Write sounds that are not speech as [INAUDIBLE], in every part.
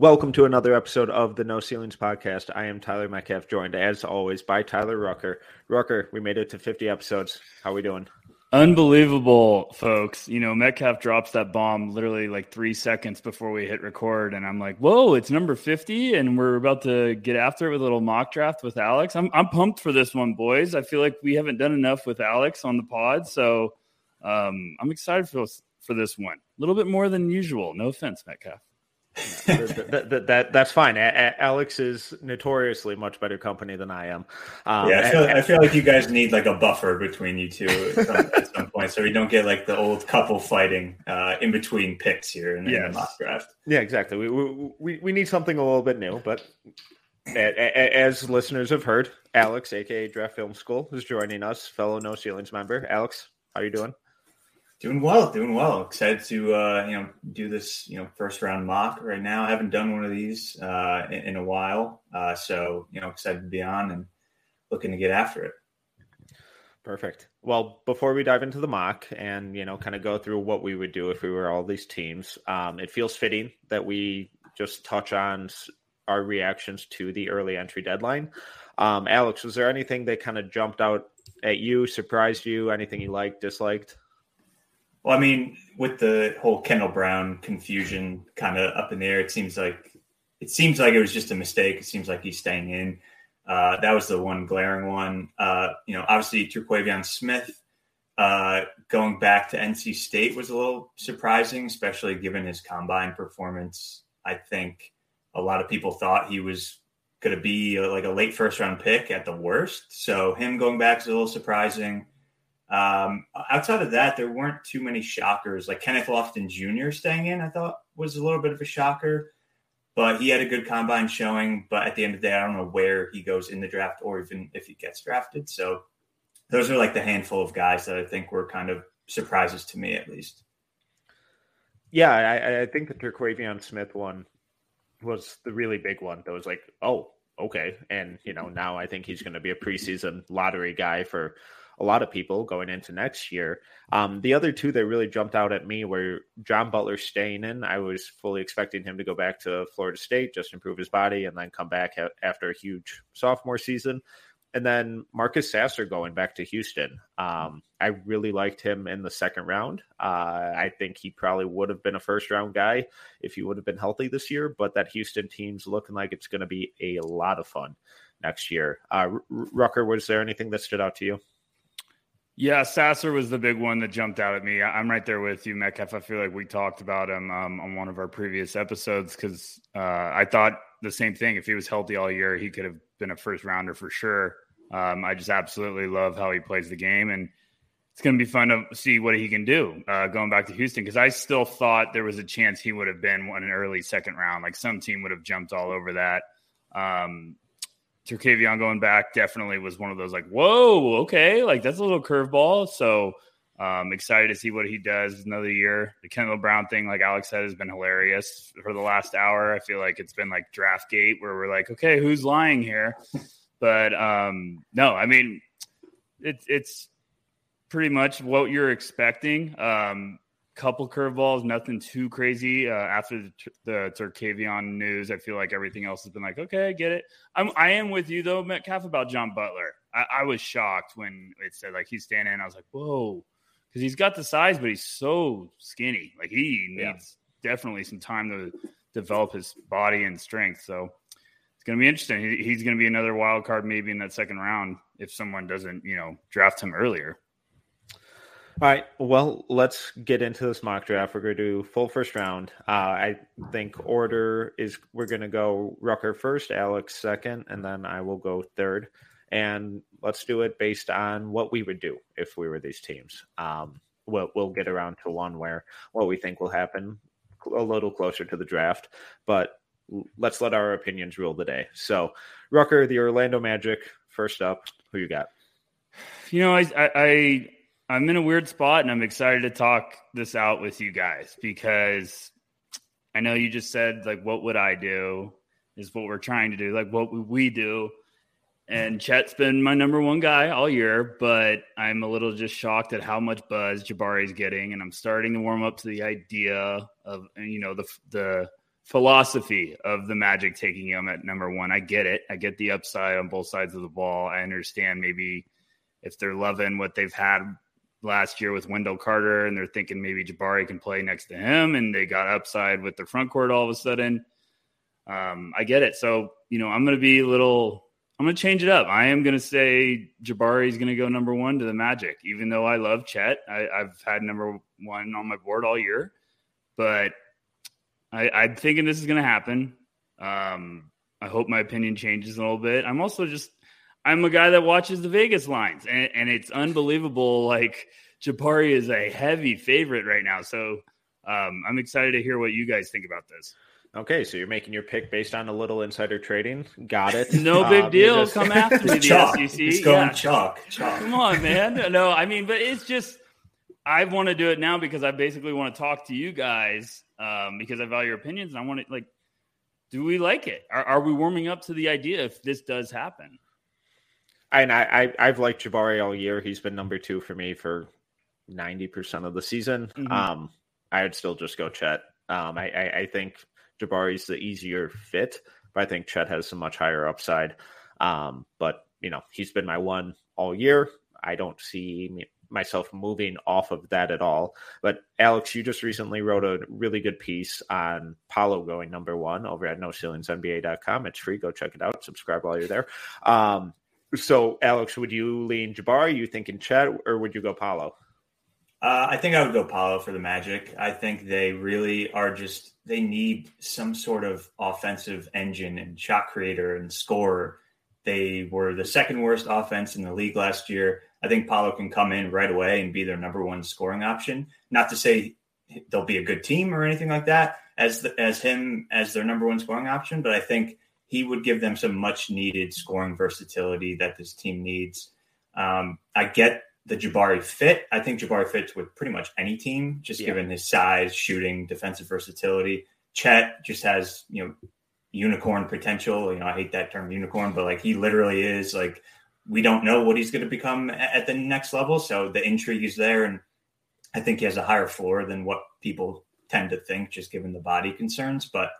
Welcome to another episode of the No Ceilings podcast. I am Tyler Metcalf, joined as always by Tyler Rucker. Rucker, we made it to 50 episodes. How are we doing? Unbelievable, folks. You know, Metcalf drops that bomb literally like three seconds before we hit record. And I'm like, whoa, it's number 50. And we're about to get after it with a little mock draft with Alex. I'm, I'm pumped for this one, boys. I feel like we haven't done enough with Alex on the pod. So um, I'm excited for, for this one. A little bit more than usual. No offense, Metcalf that, that, that, that's fine. A- A- Alex is notoriously much better company than I am. Um, yeah, I feel, and, I feel like you guys need like a buffer between you two at some, [LAUGHS] at some point, so we don't get like the old couple fighting uh, in between picks here in, yes. in the mock draft. Yeah, exactly. We, we we need something a little bit new, but as listeners have heard, Alex, aka Draft Film School, is joining us, fellow No Ceilings member. Alex, how are you doing? Doing well, doing well. Excited to uh, you know do this you know first round mock right now. I haven't done one of these uh, in, in a while, uh, so you know excited to be on and looking to get after it. Perfect. Well, before we dive into the mock and you know kind of go through what we would do if we were all these teams, um, it feels fitting that we just touch on our reactions to the early entry deadline. Um, Alex, was there anything that kind of jumped out at you, surprised you? Anything you liked, disliked? Well, I mean, with the whole Kendall Brown confusion kind of up in the air, it seems like it seems like it was just a mistake. It seems like he's staying in. Uh, that was the one glaring one. Uh, you know, obviously Terquavion Smith uh, going back to NC State was a little surprising, especially given his combine performance. I think a lot of people thought he was going to be a, like a late first round pick at the worst. So him going back is a little surprising. Um, outside of that, there weren't too many shockers. Like Kenneth Lofton Jr. staying in, I thought was a little bit of a shocker, but he had a good combine showing. But at the end of the day, I don't know where he goes in the draft or even if he gets drafted. So those are like the handful of guys that I think were kind of surprises to me, at least. Yeah, I, I think the Terquavion Smith one was the really big one. That was like, oh, okay, and you know now I think he's going to be a preseason lottery guy for a lot of people going into next year. Um, the other two that really jumped out at me were John Butler staying in. I was fully expecting him to go back to Florida State, just improve his body, and then come back after a huge sophomore season. And then Marcus Sasser going back to Houston. Um, I really liked him in the second round. Uh, I think he probably would have been a first round guy if he would have been healthy this year, but that Houston team's looking like it's going to be a lot of fun next year. Uh, Rucker, was there anything that stood out to you? Yeah, Sasser was the big one that jumped out at me. I'm right there with you, Metcalf. I feel like we talked about him um, on one of our previous episodes because uh, I thought the same thing. If he was healthy all year, he could have been a first rounder for sure. Um, I just absolutely love how he plays the game, and it's going to be fun to see what he can do uh, going back to Houston because I still thought there was a chance he would have been one an early second round. Like some team would have jumped all over that. Um, Terquavion going back definitely was one of those like, whoa, okay, like that's a little curveball. So um, excited to see what he does another year. The Kendall Brown thing, like Alex said, has been hilarious for the last hour. I feel like it's been like draft gate where we're like, okay, who's lying here? [LAUGHS] But um, no, I mean, it's it's pretty much what you're expecting. Um, couple curveballs, nothing too crazy. Uh, after the, the Terquavion news, I feel like everything else has been like, okay, I get it. I'm, I am with you though, Metcalf, about John Butler. I, I was shocked when it said like he's standing. I was like, whoa, because he's got the size, but he's so skinny. Like he yeah. needs definitely some time to develop his body and strength. So it's going to be interesting. He, he's going to be another wild card maybe in that second round if someone doesn't, you know, draft him earlier. All right. Well, let's get into this mock draft. We're going to do full first round. Uh, I think order is we're going to go Rucker first, Alex second, and then I will go third. And let's do it based on what we would do if we were these teams. Um, we'll, we'll get around to one where what we think will happen a little closer to the draft, but let's let our opinions rule the day. So, Rucker, the Orlando Magic, first up. Who you got? You know, I, I I'm in a weird spot and I'm excited to talk this out with you guys because I know you just said like what would I do is what we're trying to do, like what would we do? And Chet's been my number one guy all year, but I'm a little just shocked at how much buzz Jabari's getting, and I'm starting to warm up to the idea of you know the the philosophy of the Magic taking him at number one. I get it. I get the upside on both sides of the ball. I understand maybe if they're loving what they've had last year with Wendell Carter, and they're thinking maybe Jabari can play next to him, and they got upside with their front court all of a sudden. Um, I get it. So you know, I'm going to be a little. I'm going to change it up. I am going to say Jabari is going to go number one to the Magic, even though I love Chet. I, have had number one on my board all year, but I, I'm thinking this is going to happen. Um, I hope my opinion changes a little bit. I'm also just I'm a guy that watches the Vegas lines, and, and it's unbelievable. Like Jabari is a heavy favorite right now, so um, I'm excited to hear what you guys think about this. Okay, so you're making your pick based on a little insider trading. Got it. [LAUGHS] No big um, deal. Just... Come after me, [LAUGHS] the chalk. SEC. It's going yeah. chalk. Chalk. Come on, man. No, I mean, but it's just I want to do it now because I basically want to talk to you guys um, because I value your opinions and I want to like. Do we like it? Are, are we warming up to the idea if this does happen? And I, I have liked Jabari all year. He's been number two for me for ninety percent of the season. Mm-hmm. Um, I would still just go Chet. Um, I, I, I think Jabari's the easier fit, but I think Chet has some much higher upside. Um, but you know he's been my one all year. I don't see me, myself moving off of that at all. But Alex, you just recently wrote a really good piece on Paolo going number one over at NoCeilingsNBA.com. It's free. Go check it out. Subscribe while you're there. Um, so, Alex, would you lean Jabari? You thinking Chet, or would you go Paolo? Uh, I think I would go Paolo for the Magic. I think they really are just they need some sort of offensive engine and shot creator and scorer. They were the second worst offense in the league last year. I think Paolo can come in right away and be their number one scoring option. Not to say they'll be a good team or anything like that as the, as him as their number one scoring option, but I think he would give them some much needed scoring versatility that this team needs. Um, I get the Jabari fit. I think Jabari fits with pretty much any team, just yeah. given his size, shooting, defensive versatility. Chet just has, you know, unicorn potential. You know, I hate that term unicorn, but like he literally is like we don't know what he's going to become at the next level. So the intrigue is there. And I think he has a higher floor than what people tend to think, just given the body concerns. But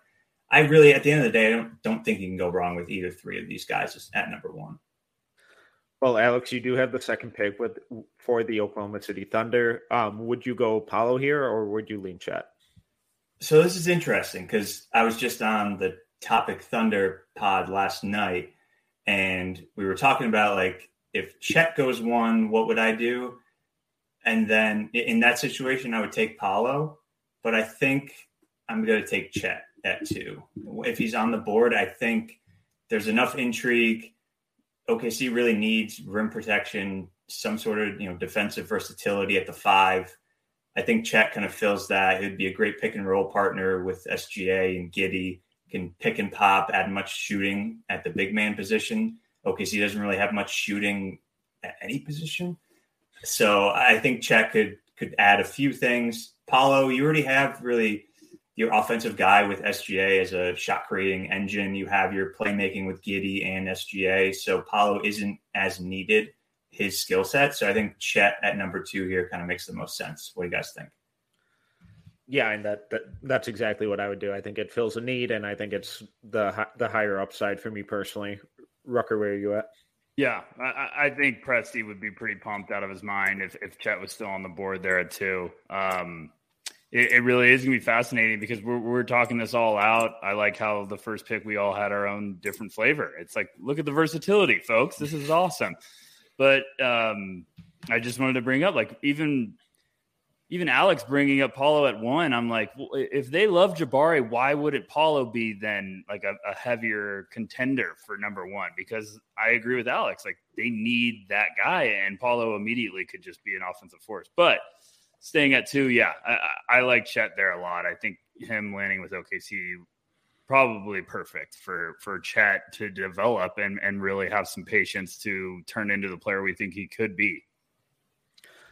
I really, at the end of the day, I don't don't think you can go wrong with either three of these guys at number one. Well, Alex, you do have the second pick with for the Oklahoma City Thunder. Um, would you go Paolo here, or would you lean Chet? So this is interesting because I was just on the Topic Thunder pod last night, and we were talking about like if Chet goes one, what would I do? And then in that situation, I would take Paolo, but I think I'm going to take Chet at two. If he's on the board, I think there's enough intrigue. OKC really needs rim protection, some sort of you know defensive versatility at the five. I think Chet kind of fills that. He'd be a great pick and roll partner with SGA and Giddey. Can pick and pop, add much shooting at the big man position. OKC doesn't really have much shooting at any position. So I think Chet could could add a few things. Paolo, you already have really your offensive guy with SGA as a shot creating engine. You have your playmaking with Giddey and SGA. So Paolo isn't as needed his skill set. So I think Chet at number two here kind of makes the most sense. What do you guys think? Yeah, and that, that that's exactly what I would do. I think it fills a need, and I think it's the the higher upside for me personally. Rucker, where are you at? Yeah, I, I think Presti would be pretty pumped out of his mind if, if Chet was still on the board there at two. Um, it, it really is going to be fascinating because we're, we're talking this all out. I like how the first pick we all had our own different flavor. It's like look at the versatility, folks. This is awesome. But um, I just wanted to bring up like even even Alex bringing up Paolo at one, I'm like, well, if they love Jabari, why would it Paolo be then like a, a, heavier contender for number one? Because I agree with Alex, like they need that guy, and Paolo immediately could just be an offensive force. But staying at two, yeah, I, I like Chet there a lot. I think him landing with OKC probably perfect for for Chet to develop and and really have some patience to turn into the player we think he could be.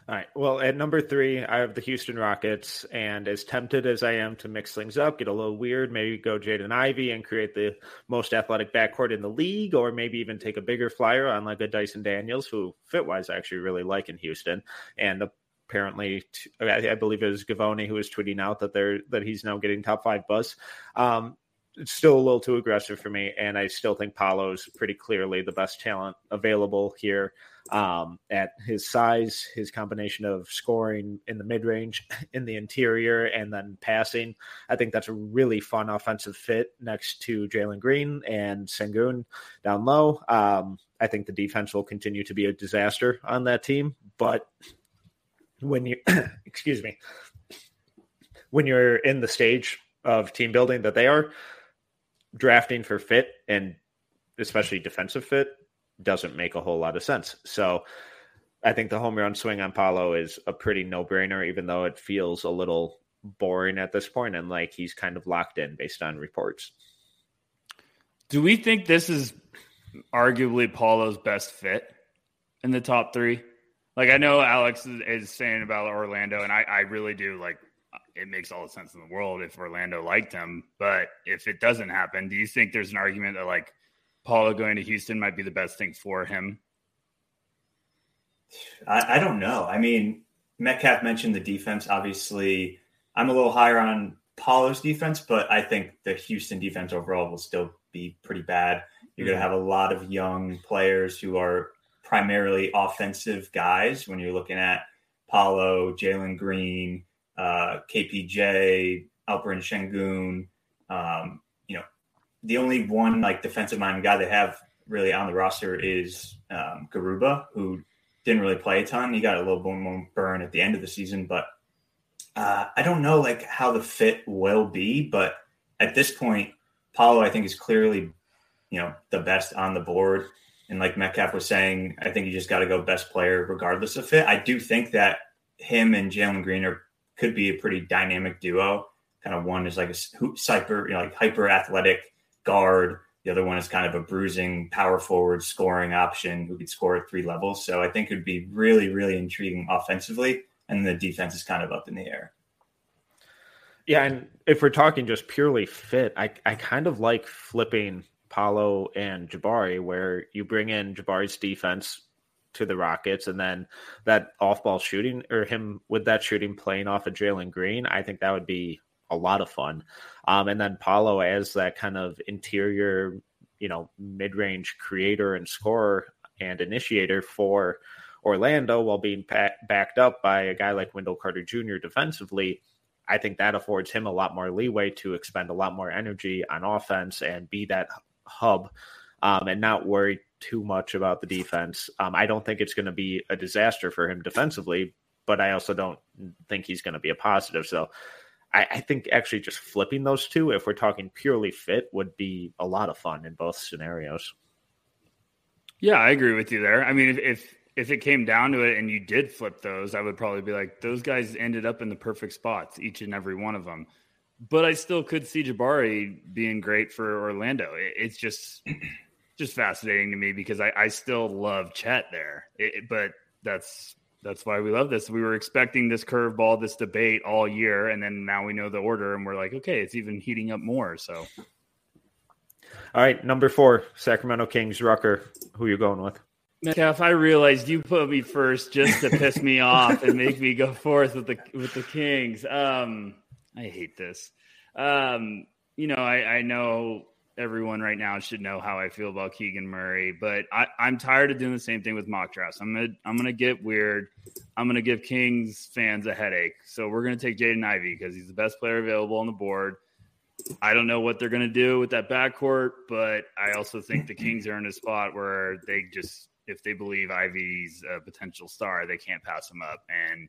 All right. Well, at number three, I have the Houston Rockets, and as tempted as I am to mix things up, get a little weird, maybe go Jaden Ivey and create the most athletic backcourt in the league, or maybe even take a bigger flyer on like a Dyson Daniels, who fit wise I actually really like in Houston, and apparently, I believe it was Givony who was tweeting out that they're that he's now getting top five buzz. Um, it's still a little too aggressive for me, and I still think Paolo's pretty clearly the best talent available here um, at his size, his combination of scoring in the mid range, [LAUGHS] in the interior, and then passing. I think that's a really fun offensive fit next to Jalen Green and Sengun down low. Um, I think the defense will continue to be a disaster on that team, but when you, [CLEARS THROAT] excuse me, when you're in the stage of team building that they are, drafting for fit and especially defensive fit doesn't make a whole lot of sense. So I think the home run swing on Paolo is a pretty no brainer, even though it feels a little boring at this point and like he's kind of locked in based on reports. Do we think this is arguably Paolo's best fit in the top three? Like I know Alex is, is saying about Orlando, and I, I really do like it makes all the sense in the world if Orlando liked him. But if it doesn't happen, do you think there's an argument that like Paolo going to Houston might be the best thing for him? I, I don't know. I mean, Metcalf mentioned the defense. Obviously, I'm a little higher on Paolo's defense, but I think the Houston defense overall will still be pretty bad. You're going to mm-hmm. have a lot of young players who are primarily offensive guys when you're looking at Paolo, Jalen Green, uh, KPJ, Alperen Sengun. Um, you know, the only one like defensive minded guy they have really on the roster is um, Garuba, who didn't really play a ton. He got a little more burn at the end of the season, but uh, I don't know like how the fit will be. But at this point, Paolo I think is clearly you know the best on the board. And like Metcalf was saying, I think you just got to go best player regardless of fit. I do think that him and Jalen Green are could be a pretty dynamic duo. Kind of one is like a hyper, you know, like hyper athletic guard. The other one is kind of a bruising power forward scoring option who could score at three levels. So I think it would be really, really intriguing offensively. And the defense is kind of up in the air. Yeah, and if we're talking just purely fit, I, I kind of like flipping Paolo and Jabari, where you bring in Jabari's defense to the Rockets, and then that off ball shooting or him with that shooting playing off of Jalen Green, I think that would be a lot of fun. Um, and then Paolo as that kind of interior, you know, mid range creator and scorer and initiator for Orlando while being backed up by a guy like Wendell Carter Jr. defensively. I think that affords him a lot more leeway to expend a lot more energy on offense and be that hub um, and not worry too much about the defense. Um, I don't think it's going to be a disaster for him defensively, but I also don't think he's going to be a positive. So I, I, think actually just flipping those two, if we're talking purely fit, would be a lot of fun in both scenarios. Yeah, I agree with you there. I mean, if, if if it came down to it and you did flip those, I would probably be like, those guys ended up in the perfect spots, each and every one of them. But I still could see Jabari being great for Orlando. It, it's just [CLEARS THROAT] just fascinating to me because I, I still love Chet there. It, but that's that's why we love this. We were expecting this curveball, this debate all year, and then now we know the order, and we're like, okay, it's even heating up more. So, all right, number four, Sacramento Kings, Rucker. Who you going with? Metcalf, I realized you put me first just to piss me [LAUGHS] off and make me go forth with the with the Kings. Um, I hate this. Um, you know, I, I know everyone right now should know how I feel about Keegan Murray, but I, am tired of doing the same thing with mock drafts. I'm gonna I'm gonna get weird. I'm gonna give Kings fans a headache. So we're gonna take Jaden Ivey because he's the best player available on the board. I don't know what they're gonna do with that backcourt, but I also think the Kings are in a spot where they just if they believe Ivey's a potential star, they can't pass him up. And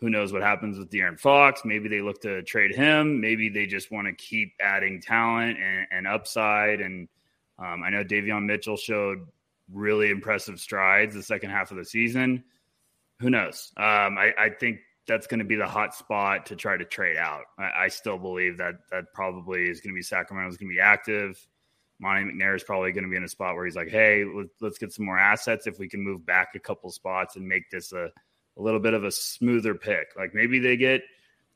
who knows what happens with De'Aaron Fox? Maybe they look to trade him. Maybe they just want to keep adding talent and, and upside. And um, I know Davion Mitchell showed really impressive strides the second half of the season. Who knows? Um, I, I, think that's going to be the hot spot to try to trade out. I, I still believe that that probably is going to be Sacramento is going to be active. Monte McNair is probably going to be in a spot where he's like, "Hey, let's get some more assets if we can move back a couple spots and make this a, a little bit of a smoother pick. Like maybe they get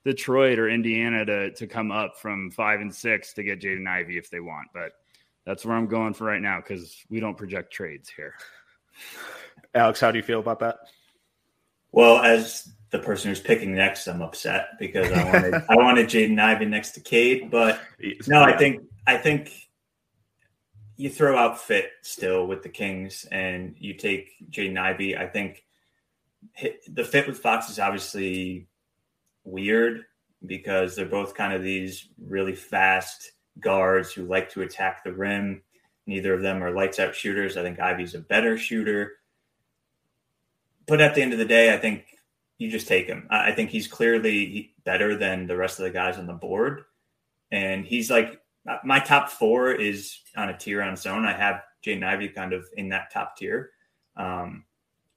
Detroit or Indiana to to come up from five and six to get Jaden Ivey if they want. But that's where I'm going for right now because we don't project trades here. Alex, how do you feel about that? Well, as the person who's picking next, I'm upset because I wanted I wanted Jaden Ivey next to Cade, but no, I think I think you throw out fit still with the Kings and you take Jaden Ivey. I think the fit with Fox is obviously weird because they're both kind of these really fast guards who like to attack the rim. Neither of them are lights out shooters. I think Ivey's a better shooter. But at the end of the day, I think you just take him. I think he's clearly better than the rest of the guys on the board. And he's like, my top four is on a tier on its own. I have Jaden Ivey kind of in that top tier. Um,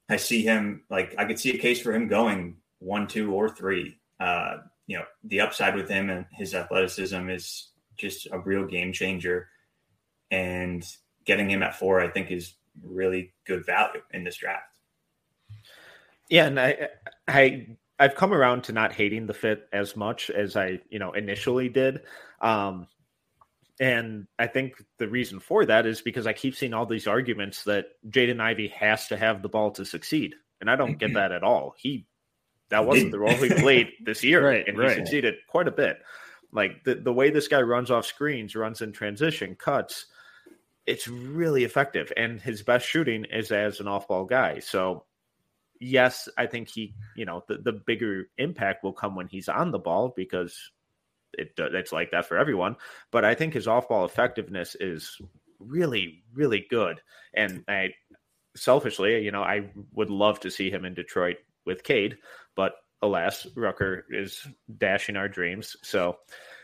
I see him like I could see a case for him going one, two, or three. Uh, you know, the upside with him and his athleticism is just a real game changer. And getting him at four, I think, is really good value in this draft. Yeah, and I, I, I've come around to not hating the fit as much as I, you know, initially did. Um, and I think the reason for that is because I keep seeing all these arguments that Jaden Ivey has to have the ball to succeed, and I don't get mm-hmm. that at all. He that wasn't the role he played this year, [LAUGHS] right, and right. he succeeded quite a bit. Like the, the way this guy runs off screens, runs in transition, cuts, it's really effective. And his best shooting is as an off ball guy. So, yes, I think he, you know, the, the bigger impact will come when he's on the ball because it, it's like that for everyone. But I think his off ball effectiveness is really, really good. And I, selfishly, you know, I would love to see him in Detroit with Cade, but alas, Rucker is dashing our dreams. So,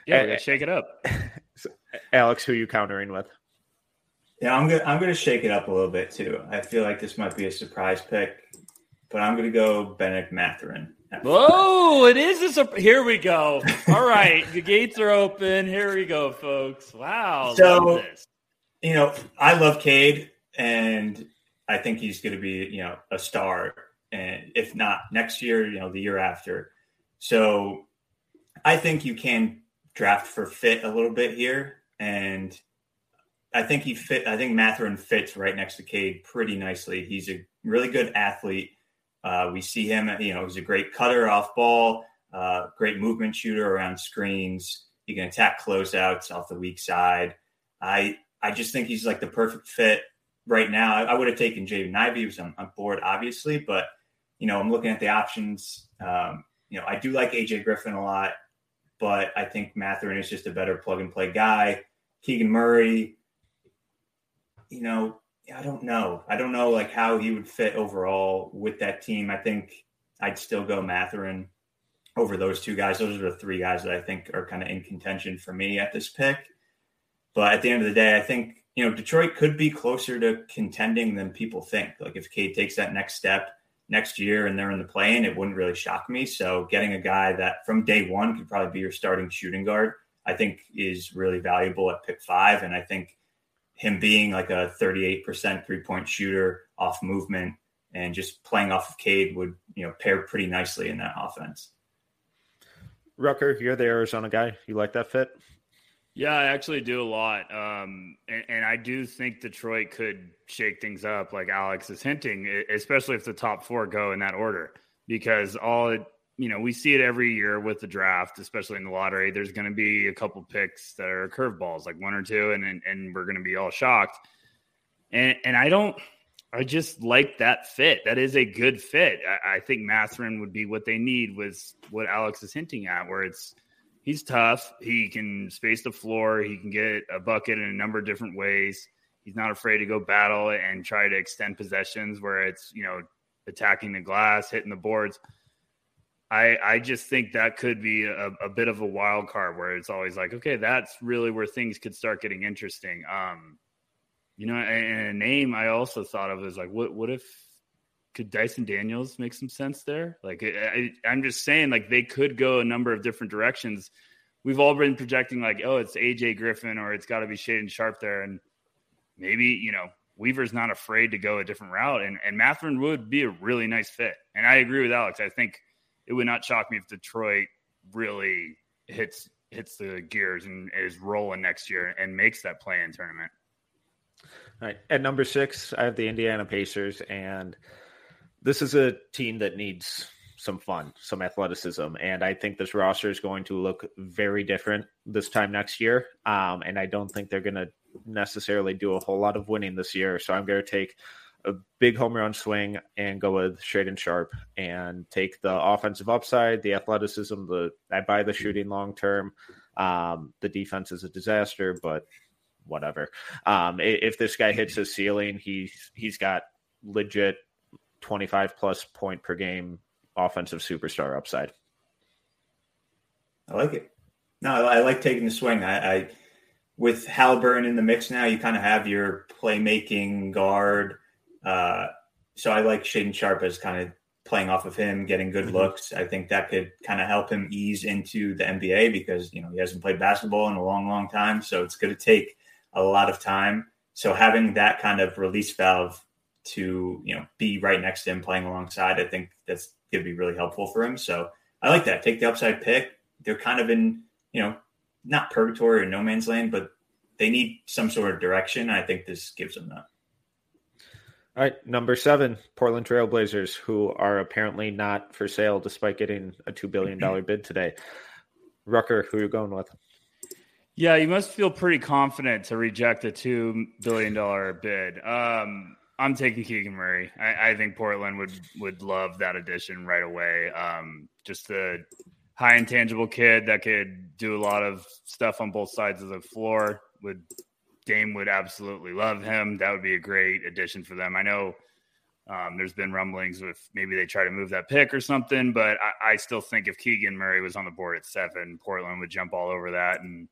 yeah, uh, shake it up. [LAUGHS] Alex, who are you countering with? Yeah, I'm gonna I'm gonna shake it up a little bit too. I feel like this might be a surprise pick, but I'm gonna go Bennedict Mathurin. Whoa, it is a here we go. All right, the gates are open. Here we go, folks. Wow. So, you know, I love Cade, and I think he's going to be, you know, a star and if not next year, you know, the year after. So I think you can draft for fit a little bit here. And I think he fit, I think Mathurin fits right next to Cade pretty nicely. He's a really good athlete. Uh, we see him, you know, he's a great cutter off ball, uh, great movement shooter around screens. He can attack closeouts off the weak side. I I just think he's like the perfect fit right now. I, I would have taken Jaden Ivey was on, on board, obviously, but you know, I'm looking at the options. Um, you know, I do like AJ Griffin a lot, but I think Mathurin is just a better plug and play guy. Keegan Murray, you know, I don't know. I don't know like how he would fit overall with that team. I think I'd still go Mathurin over those two guys. Those are the three guys that I think are kind of in contention for me at this pick. But at the end of the day, I think, you know, Detroit could be closer to contending than people think. Like if Cade takes that next step, next year and they're in the play-in, it wouldn't really shock me. So getting a guy that from day one could probably be your starting shooting guard, I think is really valuable at pick five. And I think him being like a 38% three-point shooter off movement and just playing off of Cade would, you know, pair pretty nicely in that offense. Rucker, you're the Arizona guy. You like that fit? Yeah, I actually do a lot. Um, and, and, I do think Detroit could shake things up, like Alex is hinting, especially if the top four go in that order. Because all it, you know, we see it every year with the draft, especially in the lottery. There's going to be a couple picks that are curveballs, like one or two, and and, and we're going to be all shocked. And and I don't, I just like that fit. That is a good fit. I, I think Mathurin would be what they need. Was what Alex is hinting at, where it's he's tough. He can space the floor. He can get a bucket in a number of different ways. He's not afraid to go battle and try to extend possessions where it's, you know, attacking the glass, hitting the boards. I, I just think that could be a, a, bit of a wild card where it's always like, okay, that's really where things could start getting interesting. Um, you know, and, a name I also thought of is like, what what if could Dyson Daniels make some sense there? Like, I, I'm just saying, like they could go a number of different directions. We've all been projecting like, oh, it's AJ Griffin or it's got to be Shaedon Sharpe there, and maybe you know Weaver's not afraid to go a different route, and and Mathurin would be a really nice fit. And I agree with Alex. I think it would not shock me if Detroit really hits hits the gears and is rolling next year and makes that play in tournament. All right. At number six, I have the Indiana Pacers, and this is a team that needs some fun, some athleticism, and I think this roster is going to look very different this time next year. Um, and I don't think they're going to necessarily do a whole lot of winning this year. So I'm going to take a big home run swing and go with Shaedon Sharpe and take the offensive upside, the athleticism. The I buy the shooting long term. Um, the defense is a disaster, but whatever. Um, if this guy hits his ceiling, he's he's got legit twenty five plus point per game offensive superstar upside. I like it. No, I, like taking the swing. I, I with Haliburton in the mix now, you kind of have your playmaking guard uh, so I like Shaedon Sharpe as kind of playing off of him, getting good mm-hmm. looks. I think that could kind of help him ease into the NBA because you know he hasn't played basketball in a long, long time. So it's going to take a lot of time. So having that kind of release valve to you know be right next to him playing alongside, I think that's going to be really helpful for him. So I like that. Take the upside pick. They're kind of in you know not purgatory or no man's land, but they need some sort of direction. I think this gives them that. All right, number seven, Portland Trailblazers, who are apparently not for sale despite getting a two billion dollar [CLEARS THROAT] bid today. Rucker, who are you going with? Yeah, you must feel pretty confident to reject a two billion dollar bid. Um, I'm taking Keegan Murray. I, I, think Portland would would love that addition right away. Um, just a high intangible kid that could do a lot of stuff on both sides of the floor. Would Dame would absolutely love him. That would be a great addition for them. I know um, there's been rumblings with maybe they try to move that pick or something, but I, I, still think if Keegan Murray was on the board at seven, Portland would jump all over that, and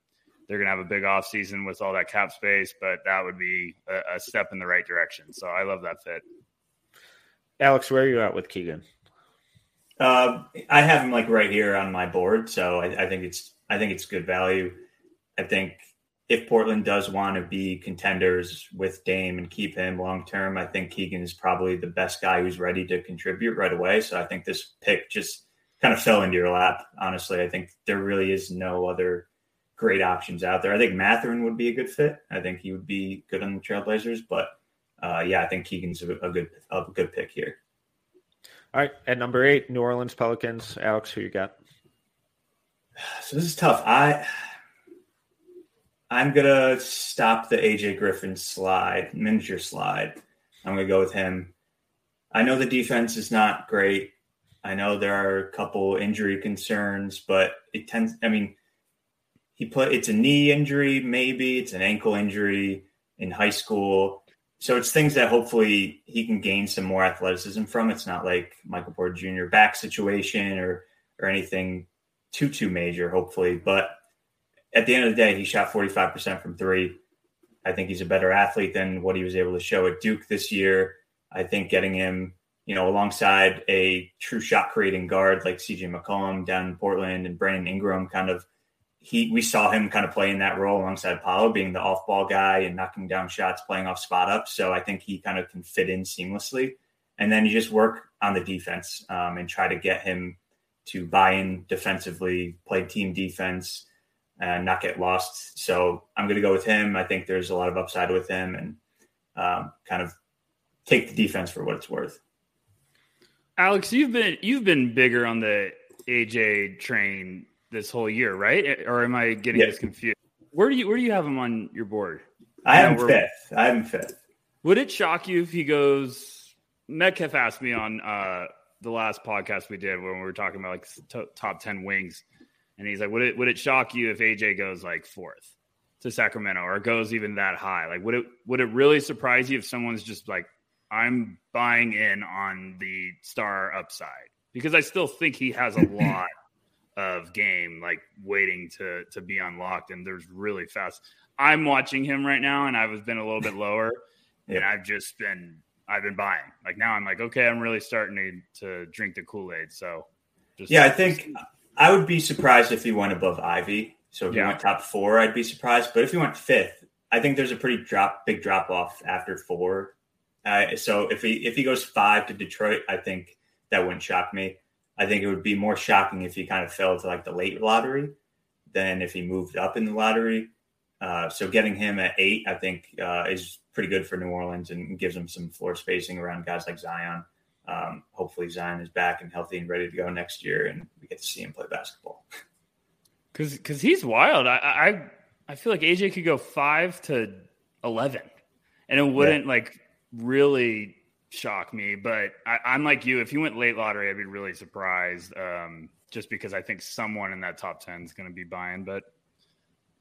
they're going to have a big offseason with all that cap space. But that would be a, a, step in the right direction. So I love that fit. Alex, where are you at with Keegan? Uh, I have him like right here on my board, so I, I think it's I think it's good value. I think if Portland does want to be contenders with Dame and keep him long term, I think Keegan is probably the best guy who's ready to contribute right away. So I think this pick just kind of fell into your lap. Honestly, I think there really is no other great options out there. I think Mathurin would be a good fit. I think he would be good on the Trailblazers, but uh, yeah, I think Keegan's a, a good a good pick here. All right, at number eight, New Orleans Pelicans. Alex, who you got? So this is tough. I I'm gonna stop the AJ Griffin slide, miniature slide. I'm gonna go with him. I know the defense is not great. I know there are a couple injury concerns, but it tends. I mean, he put it's a knee injury, maybe it's an ankle injury in high school. So it's things that hopefully he can gain some more athleticism from. It's not like Michael Porter Jr. back situation or or anything too too major, hopefully. But at the end of the day, he shot 45% from three. I think he's a better athlete than what he was able to show at Duke this year. I think getting him, you know, alongside a true shot creating guard like CJ McCollum down in Portland and Brandon Ingram kind of he we saw him kind of play in that role alongside Paolo being the off ball guy and knocking down shots, playing off spot up. So I think he kind of can fit in seamlessly. And then you just work on the defense um, and try to get him to buy in defensively, play team defense, and not get lost. So I'm going to go with him. I think there's a lot of upside with him and um, kind of take the defense for what it's worth. Alex, you've been you've been bigger on the AJ train this whole year, right? Or am I getting this confused? Where do you where do you have him on your board? I have him fifth. I have him fifth. Would it shock you if he goes? Metcalf asked me on uh, the last podcast we did when we were talking about like top ten wings and he's like, would it would it shock you if AJ goes like fourth? to Sacramento or goes even that high? Like, would it would it really surprise you if someone's just like, I'm buying in on the star upside because I still think he has a [CLEARS THROAT] lot of game like waiting to to be unlocked, and there's really fast. I'm watching him right now, and I've been a little bit lower, [LAUGHS] yeah. and I've just been I've been buying. Like now, I'm like, okay, I'm really starting to, to drink the Kool Aid. So, just yeah, I think I would be surprised if he went above Ivey. So if yeah. he went top four, I'd be surprised. But if he went fifth, I think there's a pretty drop, big drop off after four. Uh, so if he if he goes five to Detroit, I think that wouldn't shock me. I think it would be more shocking if he kind of fell to like the late lottery than if he moved up in the lottery. Uh, so getting him at eight, I think, uh, is pretty good for New Orleans and gives them some floor spacing around guys like Zion. Um, hopefully, Zion is back and healthy and ready to go next year, and we get to see him play basketball. [LAUGHS] Because because he's wild. I, I I feel like AJ could go five to eleven, and it wouldn't yeah. like really shock me. But I, am like you. If he went late lottery, I'd be really surprised. Um, just because I think someone in that top ten is going to be buying. But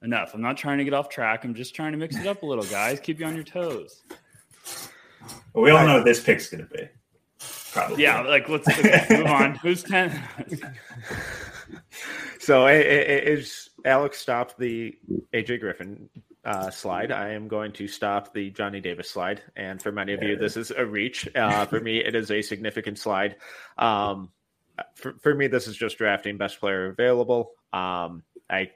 enough. I'm not trying to get off track. I'm just trying to mix it up a little, guys. Keep you on your toes. Well, we all know what this pick's going to be. Probably. Yeah. Like let's, let's move on. [LAUGHS] Who's ten? so is Alex stopped the AJ Griffin uh, slide. I am going to stop the Johnny Davis slide. And for many of you, this is a reach. Uh, for me, it is a significant slide. Um, for, for me, this is just drafting best player available. Um, I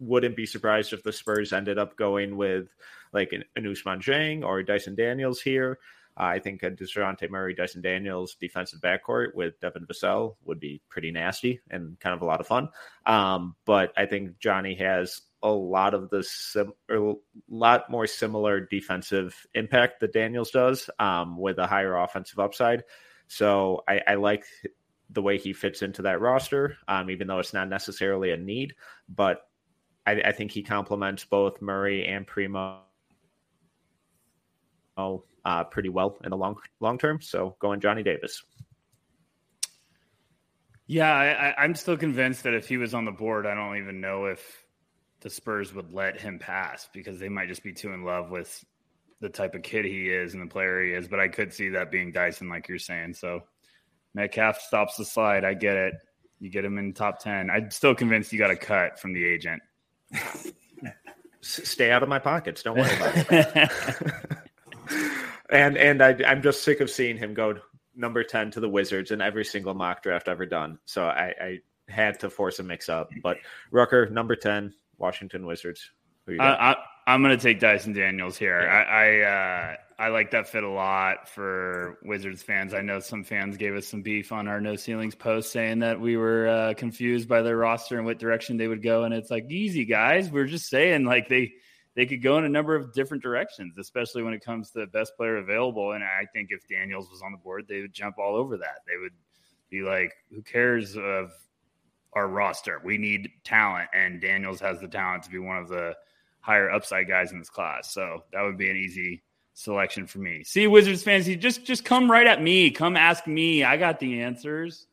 wouldn't be surprised if the Spurs ended up going with like an, an Ousmane Dieng or Dyson Daniels here. I think a DeJounte Murray, Dyson Daniels defensive backcourt with Devin Vassell would be pretty nasty and kind of a lot of fun. Um, but I think Johnny has a lot of the sim- or a lot more similar defensive impact that Daniels does um, with a higher offensive upside. So I, I, like the way he fits into that roster, um, even though it's not necessarily a need. But I, I think he complements both Murray and Primo uh, pretty well in the long long term. So going Johnny Davis. Yeah, I, I'm still convinced that if he was on the board, I don't even know if the Spurs would let him pass because they might just be too in love with the type of kid he is and the player he is. But I could see that being Dyson, like you're saying. So Metcalf stops the slide. I get it. You get him in top 10. I'm still convinced you got a cut from the agent. [LAUGHS] Stay out of my pockets. Don't worry about it. [LAUGHS] and and I, I'm just sick of seeing him go number 10 to the Wizards in every single mock draft ever done. So I, I had to force a mix up. But Rucker, number 10, Washington Wizards. I, am going to take Dyson Daniels here. Yeah. I I, uh, I, like that fit a lot for Wizards fans. I know some fans gave us some beef on our No Ceilings post saying that we were uh, confused by their roster and what direction they would go. And it's like, easy, guys. We're just saying like they they could go in a number of different directions, especially when it comes to the best player available. And I think if Daniels was on the board, they would jump all over that. They would be like, who cares of our roster? We need talent, and Daniels has the talent to be one of the higher upside guys in this class. So that would be an easy selection for me. See, Wizards fans, just just come right at me. Come ask me. I got the answers.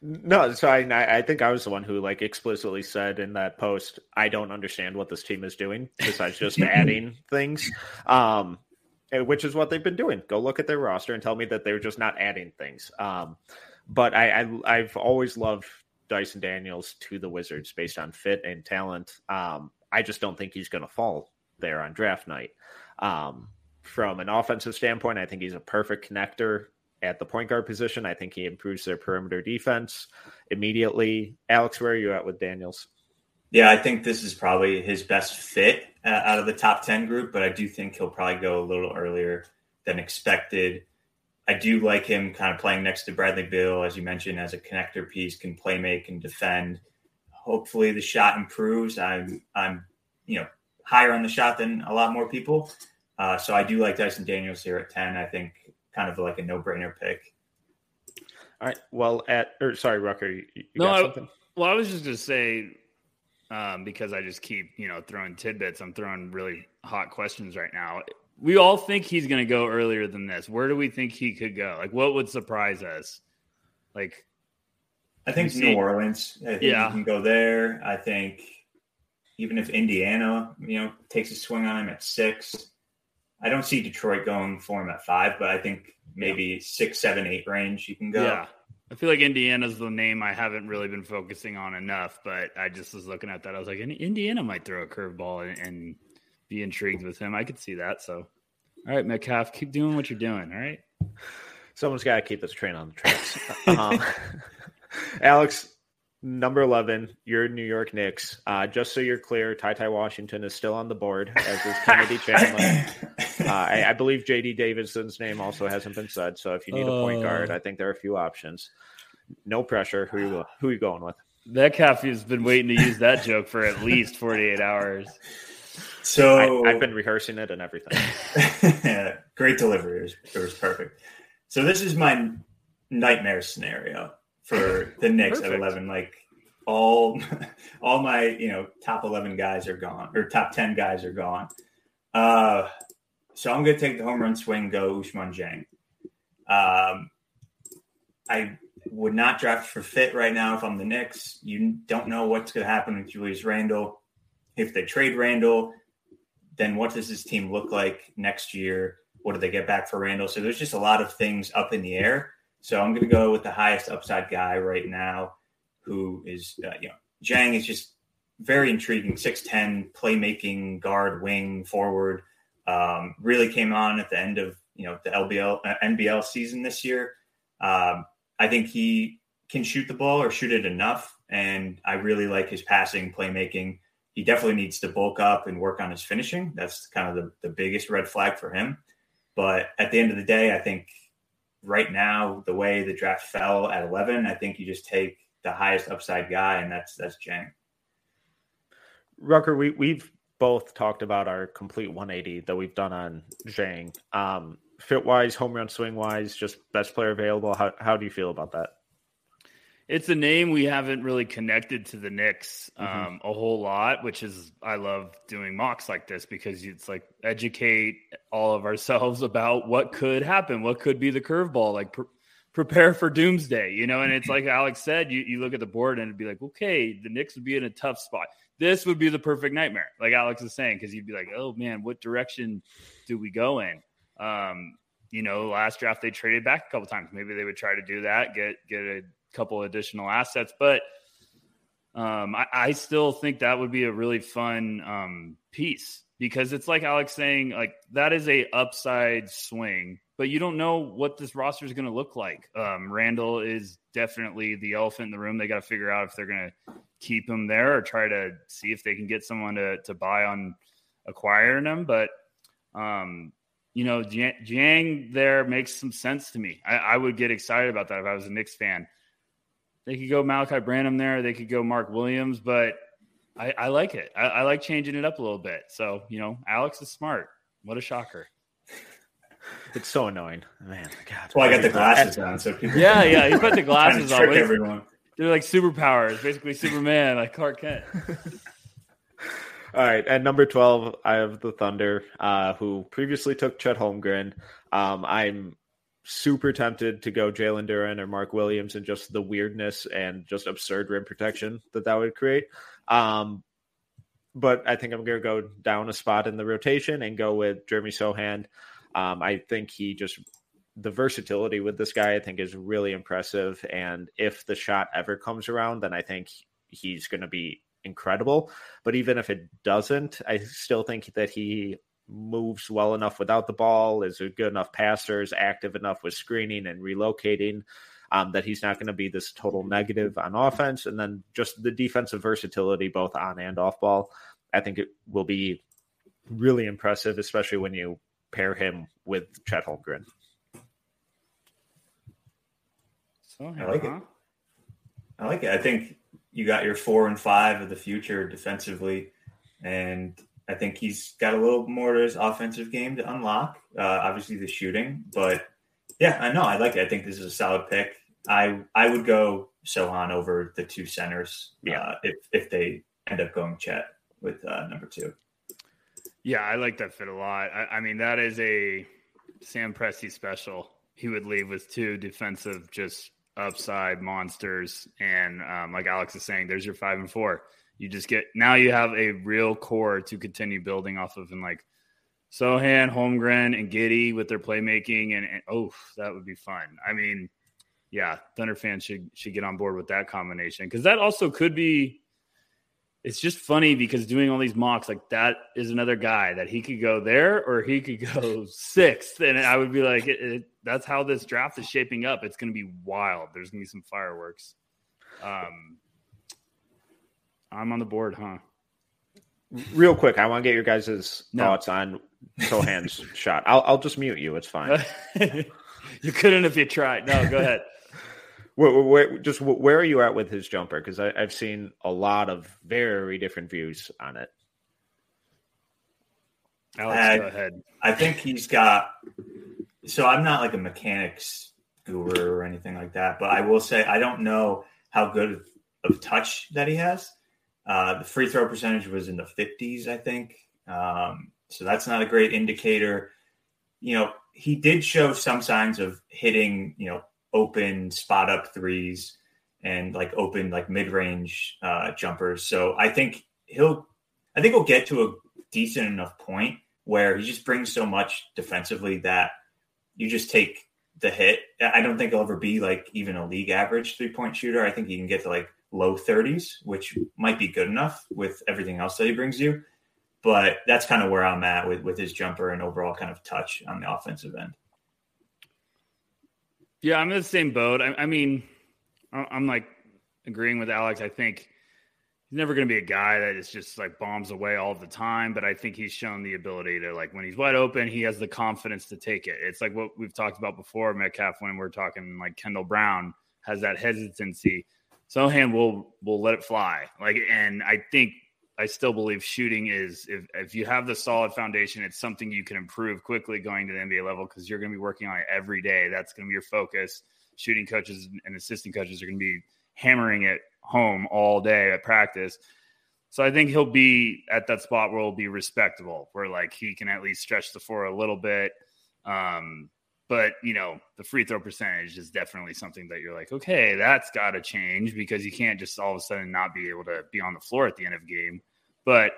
No, so I, I think I was the one who like explicitly said in that post, I don't understand what this team is doing besides just [LAUGHS] adding things. Um, which is what they've been doing. Go look at their roster and tell me that they're just not adding things. Um, but I, I have always loved Dyson Daniels to the Wizards based on fit and talent. Um, I just don't think he's going to fall there on draft night. Um, from an offensive standpoint, I think he's a perfect connector at the point guard position. I think he improves their perimeter defense immediately. Alex, where are you at with Daniels? Yeah, I think this is probably his best fit uh, out of the top 10 group, but I do think he'll probably go a little earlier than expected. I do like him kind of playing next to Bradley Beal, as you mentioned, as a connector piece, can play make and defend. Hopefully the shot improves. I'm I'm you know higher on the shot than a lot more people. Uh, so I do like Dyson Daniels here at 10. I think kind of like a no brainer pick. All right. Well, at or sorry, Rucker, you, you no, I, well, I was just gonna say um, because I just keep you know throwing tidbits. I'm throwing really hot questions right now. We all think he's gonna go earlier than this. Where do we think he could go? Like, what would surprise us? Like, I think New Orleans. I think yeah. he can go there. I think even if Indiana, you know, takes a swing on him at six. I don't see Detroit going for him at five, but I think maybe six, seven, eight range you can go. Yeah. I feel like Indiana's the name I haven't really been focusing on enough, but I just was looking at that. I was like, Indiana might throw a curveball and, and be intrigued with him. I could see that. So, all right, Metcalf, keep doing what you're doing. All right. [SIGHS] Someone's got to keep this train on the tracks. um, [LAUGHS] [LAUGHS] Alex, number 11, your New York Knicks. Uh, just so you're clear, Ty Ty Washington is still on the board, as is Kennedy [LAUGHS] Chandler. Uh, I, I, believe JD Davidson's name also hasn't been said. So if you need a point guard, oh. I think there are a few options. No pressure. Who you, who are you going with? Metcalf has been waiting to use that joke for at least 48 hours. So I, have been rehearsing it and everything. yeah, [LAUGHS] great delivery. It was, it was perfect. So this is my nightmare scenario for [LAUGHS] the Knicks Perfect. at 11. Like all, [LAUGHS] all my, you know, top 11 guys are gone or top 10 guys are gone. Uh, so I'm going to take the home run swing, go Ousmane Dieng. Um, I would not draft for fit right now if I'm the Knicks. You don't know what's going to happen with Julius Randle. If they trade Randle, then what does this team look like next year? What do they get back for Randle? So there's just a lot of things up in the air. So I'm going to go with the highest upside guy right now, who is, uh, you know, Dieng is just very intriguing. 6'10, playmaking, guard, wing, forward. Um, really came on at the end of, you know, the LBL, uh, NBL season this year. Um, I think he can shoot the ball or shoot it enough. And I really like his passing, playmaking. He definitely needs to bulk up and work on his finishing. That's kind of the, the biggest red flag for him. But at the end of the day, I think right now, the way the draft fell at 11, I think you just take the highest upside guy, and that's that's Dieng. Rucker, we we've both talked about our complete 180 that we've done on Dieng. Um, fit wise, home run swing wise, just best player available. How how do you feel about that? It's a name we haven't really connected to the Knicks mm-hmm. um, mm-hmm. a whole lot, which is I love doing mocks like this because it's like educate all of ourselves [LAUGHS] about what could happen, what could be the curveball, like pre- prepare for doomsday, you know. And it's like Alex said, you, you look at the board and it'd be like, okay, the Knicks would be in a tough spot. This would be the perfect nightmare, like Alex is saying, because you'd be like, oh man, what direction do we go in? Um, you know, last draft they traded back a couple times. Maybe they would try to do that, get get a couple additional assets. But um, I, I, still think that would be a really fun um, piece because it's like Alex saying, like that is a upside swing, but you don't know what this roster is going to look like. Um, Randle is definitely the elephant in the room. They got to figure out if they're going to keep him there or try to see if they can get someone to to buy on acquiring him. But um, you know, Dieng there makes some sense to me. I, I, would get excited about that if I was a Knicks fan. They could go Malachi Branham there. They could go Mark Williams, but I, I like it. I, I, like changing it up a little bit. So you know, Alex is smart. What a shocker! It's so annoying, man. God, well, I got the glasses on, so [LAUGHS] people. Yeah, yeah. You put the glasses on. Everyone. They're like superpowers, basically Superman, like Clark Kent. [LAUGHS] All right, at number twelve, I have the Thunder, uh, who previously took Chet Holmgren. Um, I'm super tempted to go Jalen Duren or Mark Williams and just the weirdness and just absurd rim protection that that would create. Um, but I think I'm going to go down a spot in the rotation and go with Jeremy Sochan. Um, I think he just the versatility with this guy I think is really impressive. And if the shot ever comes around, then I think he's going to be incredible. But even if it doesn't, I still think that he moves well enough without the ball, is a good enough passer, is active enough with screening and relocating. Um, that he's not going to be this total negative on offense. And then just the defensive versatility, both on and off ball, I think it will be really impressive, especially when you pair him with Chet Holmgren. So, I like huh? it. I like it. I think you got your four and five of the future defensively. And I think he's got a little more to his offensive game to unlock. Uh, obviously, the shooting, but yeah, I know I like it. I think this is a solid pick. I I would go Sochan over the two centers. Yeah, uh, if if they end up going Chet with uh, number two. Yeah, I like that fit a lot. I, I mean, that is a Sam Presti special. He would leave with two defensive, just upside monsters, and um, like Alex is saying, there's your five and four You just get now you have a real core to continue building off of, and like Sochan, Holmgren, and Giddey with their playmaking, and, and oh, that would be fun. I mean, yeah, Thunder fans should should get on board with that combination because that also could be. It's just funny because doing all these mocks like that is another guy that he could go there or he could go [LAUGHS] sixth, and I would be like, it, it, that's how this draft is shaping up. It's going to be wild. There's going to be some fireworks. Um, I'm on the board, huh? Real quick, I want to get your guys' no. thoughts on Sochan's [LAUGHS] shot. I'll I'll just mute you. It's fine. [LAUGHS] you couldn't if you tried. No, go ahead. [LAUGHS] Where, where, just where are you at with his jumper? Because I've seen a lot of very different views on it. Alex, I, go ahead. I think he's got. So I'm not like a mechanics guru or anything like that, but I will say I don't know how good of touch that he has. Uh, the free throw percentage was in the 50s, I think. Um, so that's not a great indicator. You know, he did show some signs of hitting, you know, open spot up threes and like open like mid range uh, jumpers. So I think he'll, I think he'll get to a decent enough point where he just brings so much defensively that you just take the hit. I don't think he'll ever be like even a league average three point shooter. I think he can get to like low 30s, which might be good enough with everything else that he brings you. But that's kind of where I'm at with, with his jumper and overall kind of touch on the offensive end. Yeah, I'm in the same boat. I, I mean, I'm like agreeing with Alex. I think he's never going to be a guy that is just like bombs away all the time. But I think he's shown the ability to like when he's wide open, he has the confidence to take it. It's like what we've talked about before, Metcalf, when we're talking like Kendall Brown has that hesitancy. Sochan will will let it fly. Like, and I think I still believe shooting is if, if you have the solid foundation, it's something you can improve quickly going to the NBA level because you're going to be working on it every day. That's going to be your focus. Shooting coaches and assistant coaches are going to be hammering it home all day at practice. So I think he'll be at that spot where he'll be respectable, where like he can at least stretch the floor a little bit. Um, but you know, the free throw percentage is definitely something that you're like, okay, that's got to change because you can't just all of a sudden not be able to be on the floor at the end of the game but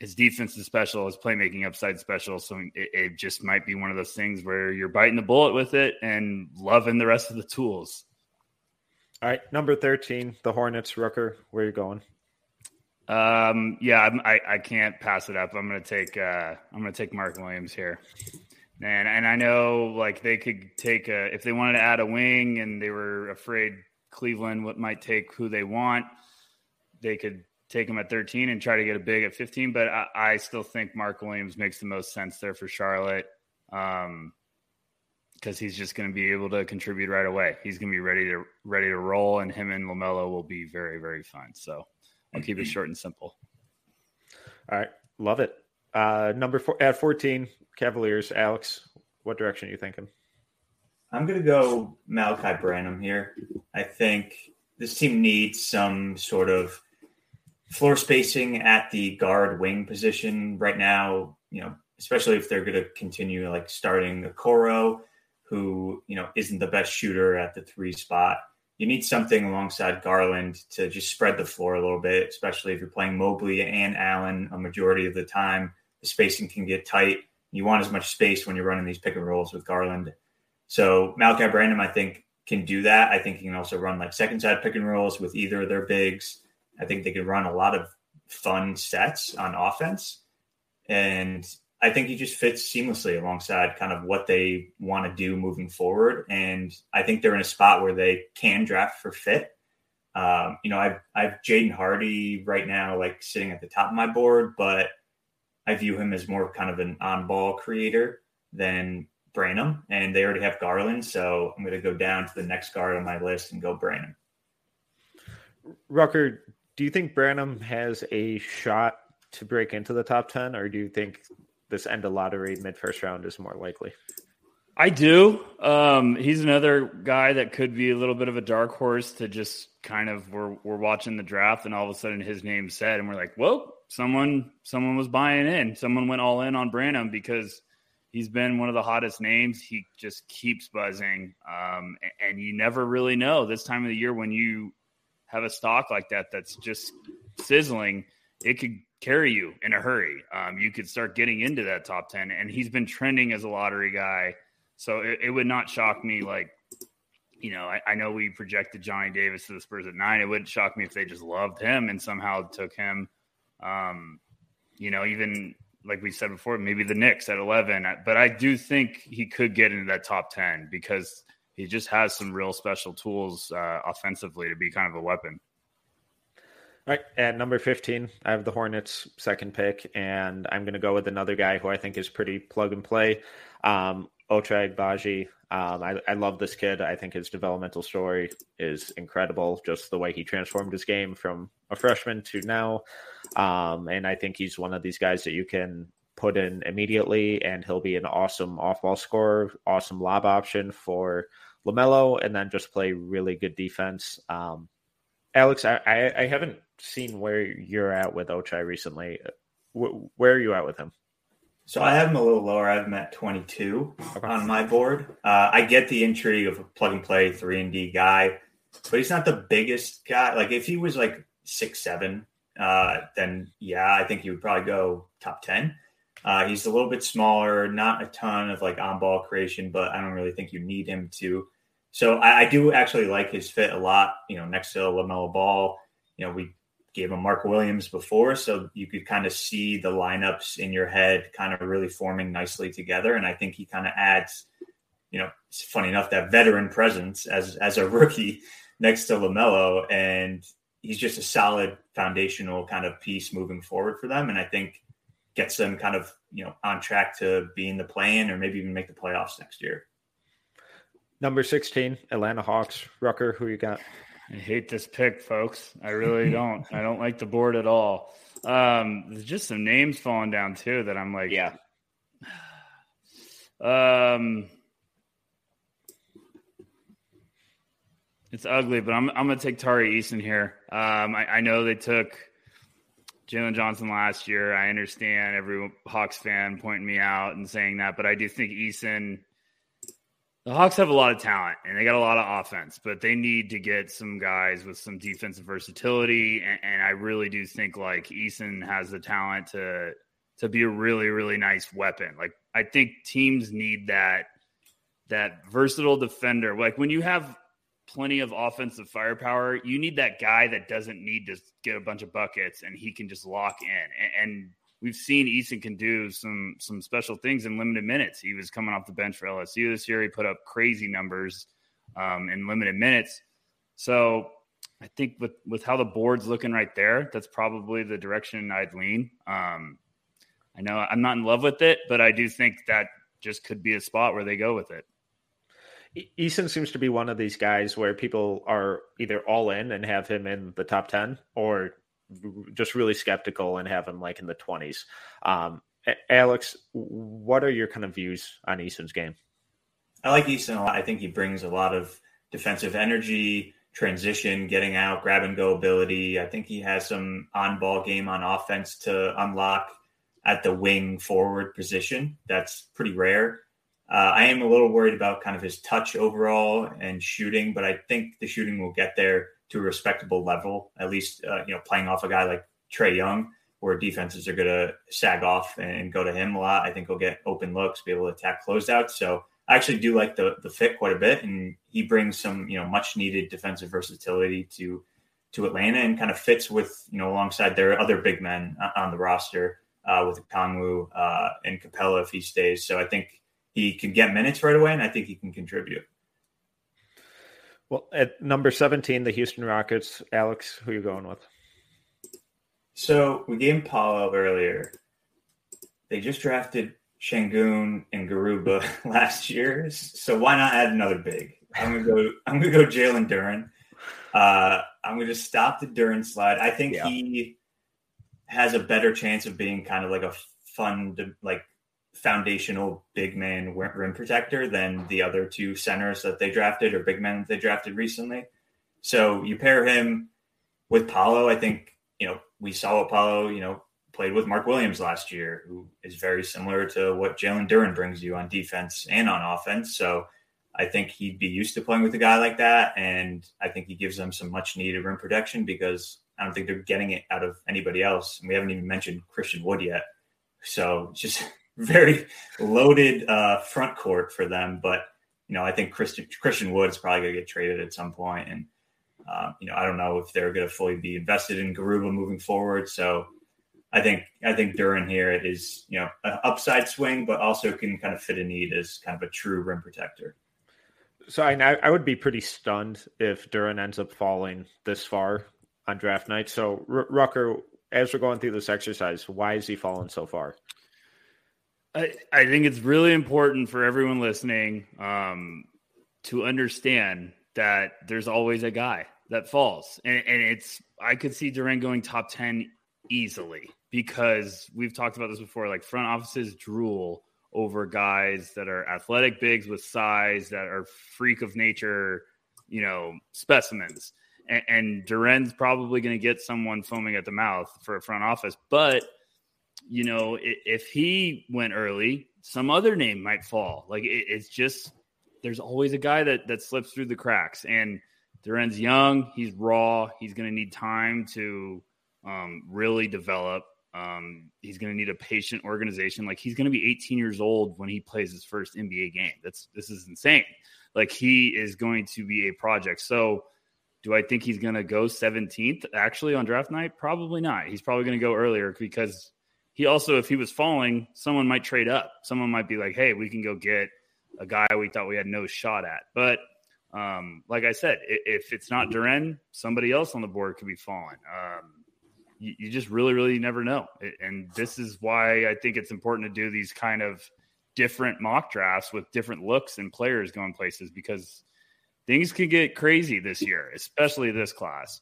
his defense is special, his playmaking upside special. So it, it, just might be one of those things where you're biting the bullet with it and loving the rest of the tools. All right, number thirteen, the Hornets. Rucker, where are you going? Um, yeah, I'm, I I can't pass it up. I'm gonna take uh, I'm gonna take Mark Williams here, and and I know like they could take a if they wanted to add a wing and they were afraid Cleveland what might take who they want, they could take him at 13 and try to get a big at 15. But I, I still think Mark Williams makes the most sense there for Charlotte because um, he's just going to be able to contribute right away. He's going to be ready to ready to roll, and him and LaMelo will be very very fun. So I'll keep it short and simple. All right, love it. Uh, number four at 14, Cavaliers. Alex, what direction are you thinking? I'm going to go Malachi Branham here. I think this team needs some sort of floor spacing at the guard wing position right now, you know, especially if they're going to continue like starting Okoro, who, you know, isn't the best shooter at the three spot. You need something alongside Garland to just spread the floor a little bit, especially if you're playing Mobley and Allen a majority of the time. The spacing can get tight. You want as much space when you're running these pick and rolls with Garland. So Malachi Branham, I think, can do that. I think he can also run like second side pick and rolls with either of their bigs. I think they could run a lot of fun sets on offense. And I think he just fits seamlessly alongside kind of what they want to do moving forward. And I think they're in a spot where they can draft for fit. Um, you know, I've I've Jaden Hardy right now, like sitting at the top of my board, but I view him as more kind of an on-ball creator than Branham, and they already have Garland, so I'm going to go down to the next guard on my list and go Branham. Rucker, do you think Branham has a shot to break into the top 10, or do you think this end of lottery mid first round is more likely? I do. Um, he's another guy that could be a little bit of a dark horse to just kind of we're we're watching the draft and all of a sudden his name's said and we're like, whoa, someone someone was buying in. Someone went all in on Branham because he's been one of the hottest names. He just keeps buzzing. Um, and you never really know this time of the year when you have a stock like that that's just sizzling, it could carry you in a hurry. Um, you could start getting into that top 10. And he's been trending as a lottery guy. So it, it would not shock me. Like, you know, I, I, know we projected Johnny Davis to the Spurs at nine. It wouldn't shock me if they just loved him and somehow took him. Um, you know, even like we said before, maybe the Knicks at 11. But I do think he could get into that top 10 because he just has some real special tools uh, offensively to be kind of a weapon. All right, at number 15, I have the Hornets' second pick, and I'm going to go with another guy who I think is pretty plug and play. Um, Agbaji. Um, I, I love this kid. I think his developmental story is incredible. Just the way he transformed his game from a freshman to now. Um, and I think he's one of these guys that you can put in immediately, and he'll be an awesome off ball scorer, awesome lob option for LaMelo, and then just play really good defense. Um, Alex, I, I, I haven't seen where you're at with Ochai recently. Where are you at with him? So I have him a little lower. I have him at 22 okay. on my board. Uh, I get the intrigue of a plug and play three and D guy, but he's not the biggest guy. Like if he was like six seven, uh, then yeah, I think he would probably go top ten. Uh, he's a little bit smaller, not a ton of like on ball creation, but I don't really think you need him to. So I, I do actually like his fit a lot. You know, next to LaMelo Ball, you know, we gave him Mark Williams before, so you could kind of see the lineups in your head kind of really forming nicely together. And I think he kind of adds, you know, it's funny enough that veteran presence as as a [LAUGHS] rookie next to LaMelo, and he's just a solid foundational kind of piece moving forward for them. And I think gets them kind of you know on track to be in the play-in or maybe even make the playoffs next year. Number sixteen, Atlanta Hawks. Rucker, who you got? I hate this pick, folks. I really don't. I don't like the board at all. Um, there's just some names falling down too that I'm like, yeah. Um, it's ugly, but I'm I'm gonna take Tari Eason here. Um, I, I know they took Jalen Johnson last year. I understand every Hawks fan pointing me out and saying that, but I do think Eason the Hawks have a lot of talent and they got a lot of offense, but they need to get some guys with some defensive versatility. And, and, I really do think like Eason has the talent to to be a really really nice weapon. Like I think teams need that that versatile defender. Like when you have plenty of offensive firepower, you need that guy that doesn't need to get a bunch of buckets and he can just lock in. And, and we've seen Eason can do some some special things in limited minutes. He was coming off the bench for LSU this year. He put up crazy numbers um, in limited minutes. So I think with with how the board's looking right there, that's probably the direction I'd lean. Um, I know I'm not in love with it, but I do think that just could be a spot where they go with it. Eason seems to be one of these guys where people are either all in and have him in the top 10 or just really skeptical and have him like in the 20s. Um, Alex, what are your kind of views on Eason's game? I like Eason a lot. I think he brings a lot of defensive energy, transition, getting out, grab and go ability. I think he has some on ball game on offense to unlock at the wing forward position. That's pretty rare. Uh, I am a little worried about kind of his touch overall and shooting, but I think the shooting will get there to a respectable level. At least, uh, you know, playing off a guy like Trae Young, where defenses are going to sag off and go to him a lot. I think he'll get open looks, be able to attack closeouts. So I actually do like the the fit quite a bit, and he brings some you know much needed defensive versatility to to Atlanta, and kind of fits with you know alongside their other big men on the roster uh, with Kongwu uh, and Capela if he stays. So I think he can get minutes right away, and I think he can contribute. Well, at number 17, the Houston Rockets, Alex, who are you going with? So we gave Paolo earlier. They just drafted Sengun and Garuba [LAUGHS] last year. So why not add another big? I'm gonna go [LAUGHS] I'm gonna go Jalen Duren. Uh, I'm gonna stop the Duren slide. I think yeah. he has a better chance of being kind of like a fun like foundational big man rim protector than the other two centers that they drafted or big men that they drafted recently. So you pair him with Paolo. I think, you know, we saw what Paolo, you know, played with Mark Williams last year, who is very similar to what Jalen Duren brings you on defense and on offense. So I think he'd be used to playing with a guy like that. And I think he gives them some much needed rim protection because I don't think they're getting it out of anybody else. And we haven't even mentioned Christian Wood yet. So just very loaded uh, front court for them. But you know, I think Christian Christian Wood is probably going to get traded at some point, and uh, you know, I don't know if they're going to fully be invested in Garuba moving forward. So I think I think Duren here is you know an upside swing, but also can kind of fit a need as kind of a true rim protector. So I I would be pretty stunned if Duren ends up falling this far on draft night. So R- Rucker, as we're going through this exercise, why is he falling so far? I, I think it's really important for everyone listening um, to understand that there's always a guy that falls, and, and it's I could see Duren going top ten easily because we've talked about this before. Like front offices drool over guys that are athletic bigs with size that are freak of nature, you know, specimens. And, and Duren's probably going to get someone foaming at the mouth for a front office, but you know, if he went early, some other name might fall. Like it, it's just there's always a guy that that slips through the cracks. And Duren's young, he's raw, he's going to need time to um, really develop. Um, he's going to need a patient organization. Like he's going to be 18 years old when he plays his first NBA game. That's this is insane. Like he is going to be a project. So do I think he's going to go 17th actually on draft night? Probably not. He's probably going to go earlier because he also, if he was falling, someone might trade up. Someone might be like, hey, we can go get a guy we thought we had no shot at. But um, like I said, if it's not Duren, somebody else on the board could be falling. Um, you, you, just really, really never know. And this is why I think it's important to do these kind of different mock drafts with different looks and players going places because things could get crazy this year, especially this class.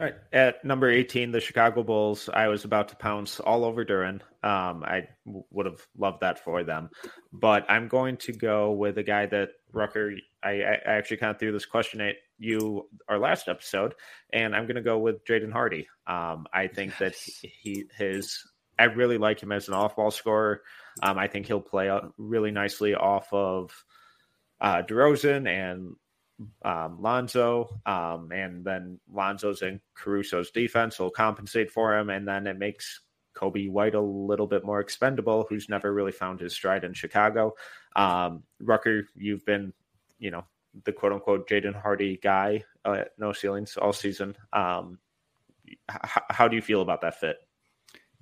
All right. At number 18, the Chicago Bulls, I was about to pounce all over Duren. Um, I w- would have loved that for them. But I'm going to go with a guy that Rucker, I, I actually kind of threw this question at you our last episode, and I'm going to go with Jaden Hardy. Um, I think that he, his, I really like him as an off ball scorer. Um, I think he'll play really nicely off of uh, DeRozan and um, Lonzo, um, and then Lonzo's and Caruso's defense will compensate for him, and then it makes Coby White a little bit more expendable, who's never really found his stride in Chicago. Um, Rucker, you've been, you know, the quote unquote Jaden Hardy guy uh, no ceilings all season. Um, h- how do you feel about that fit?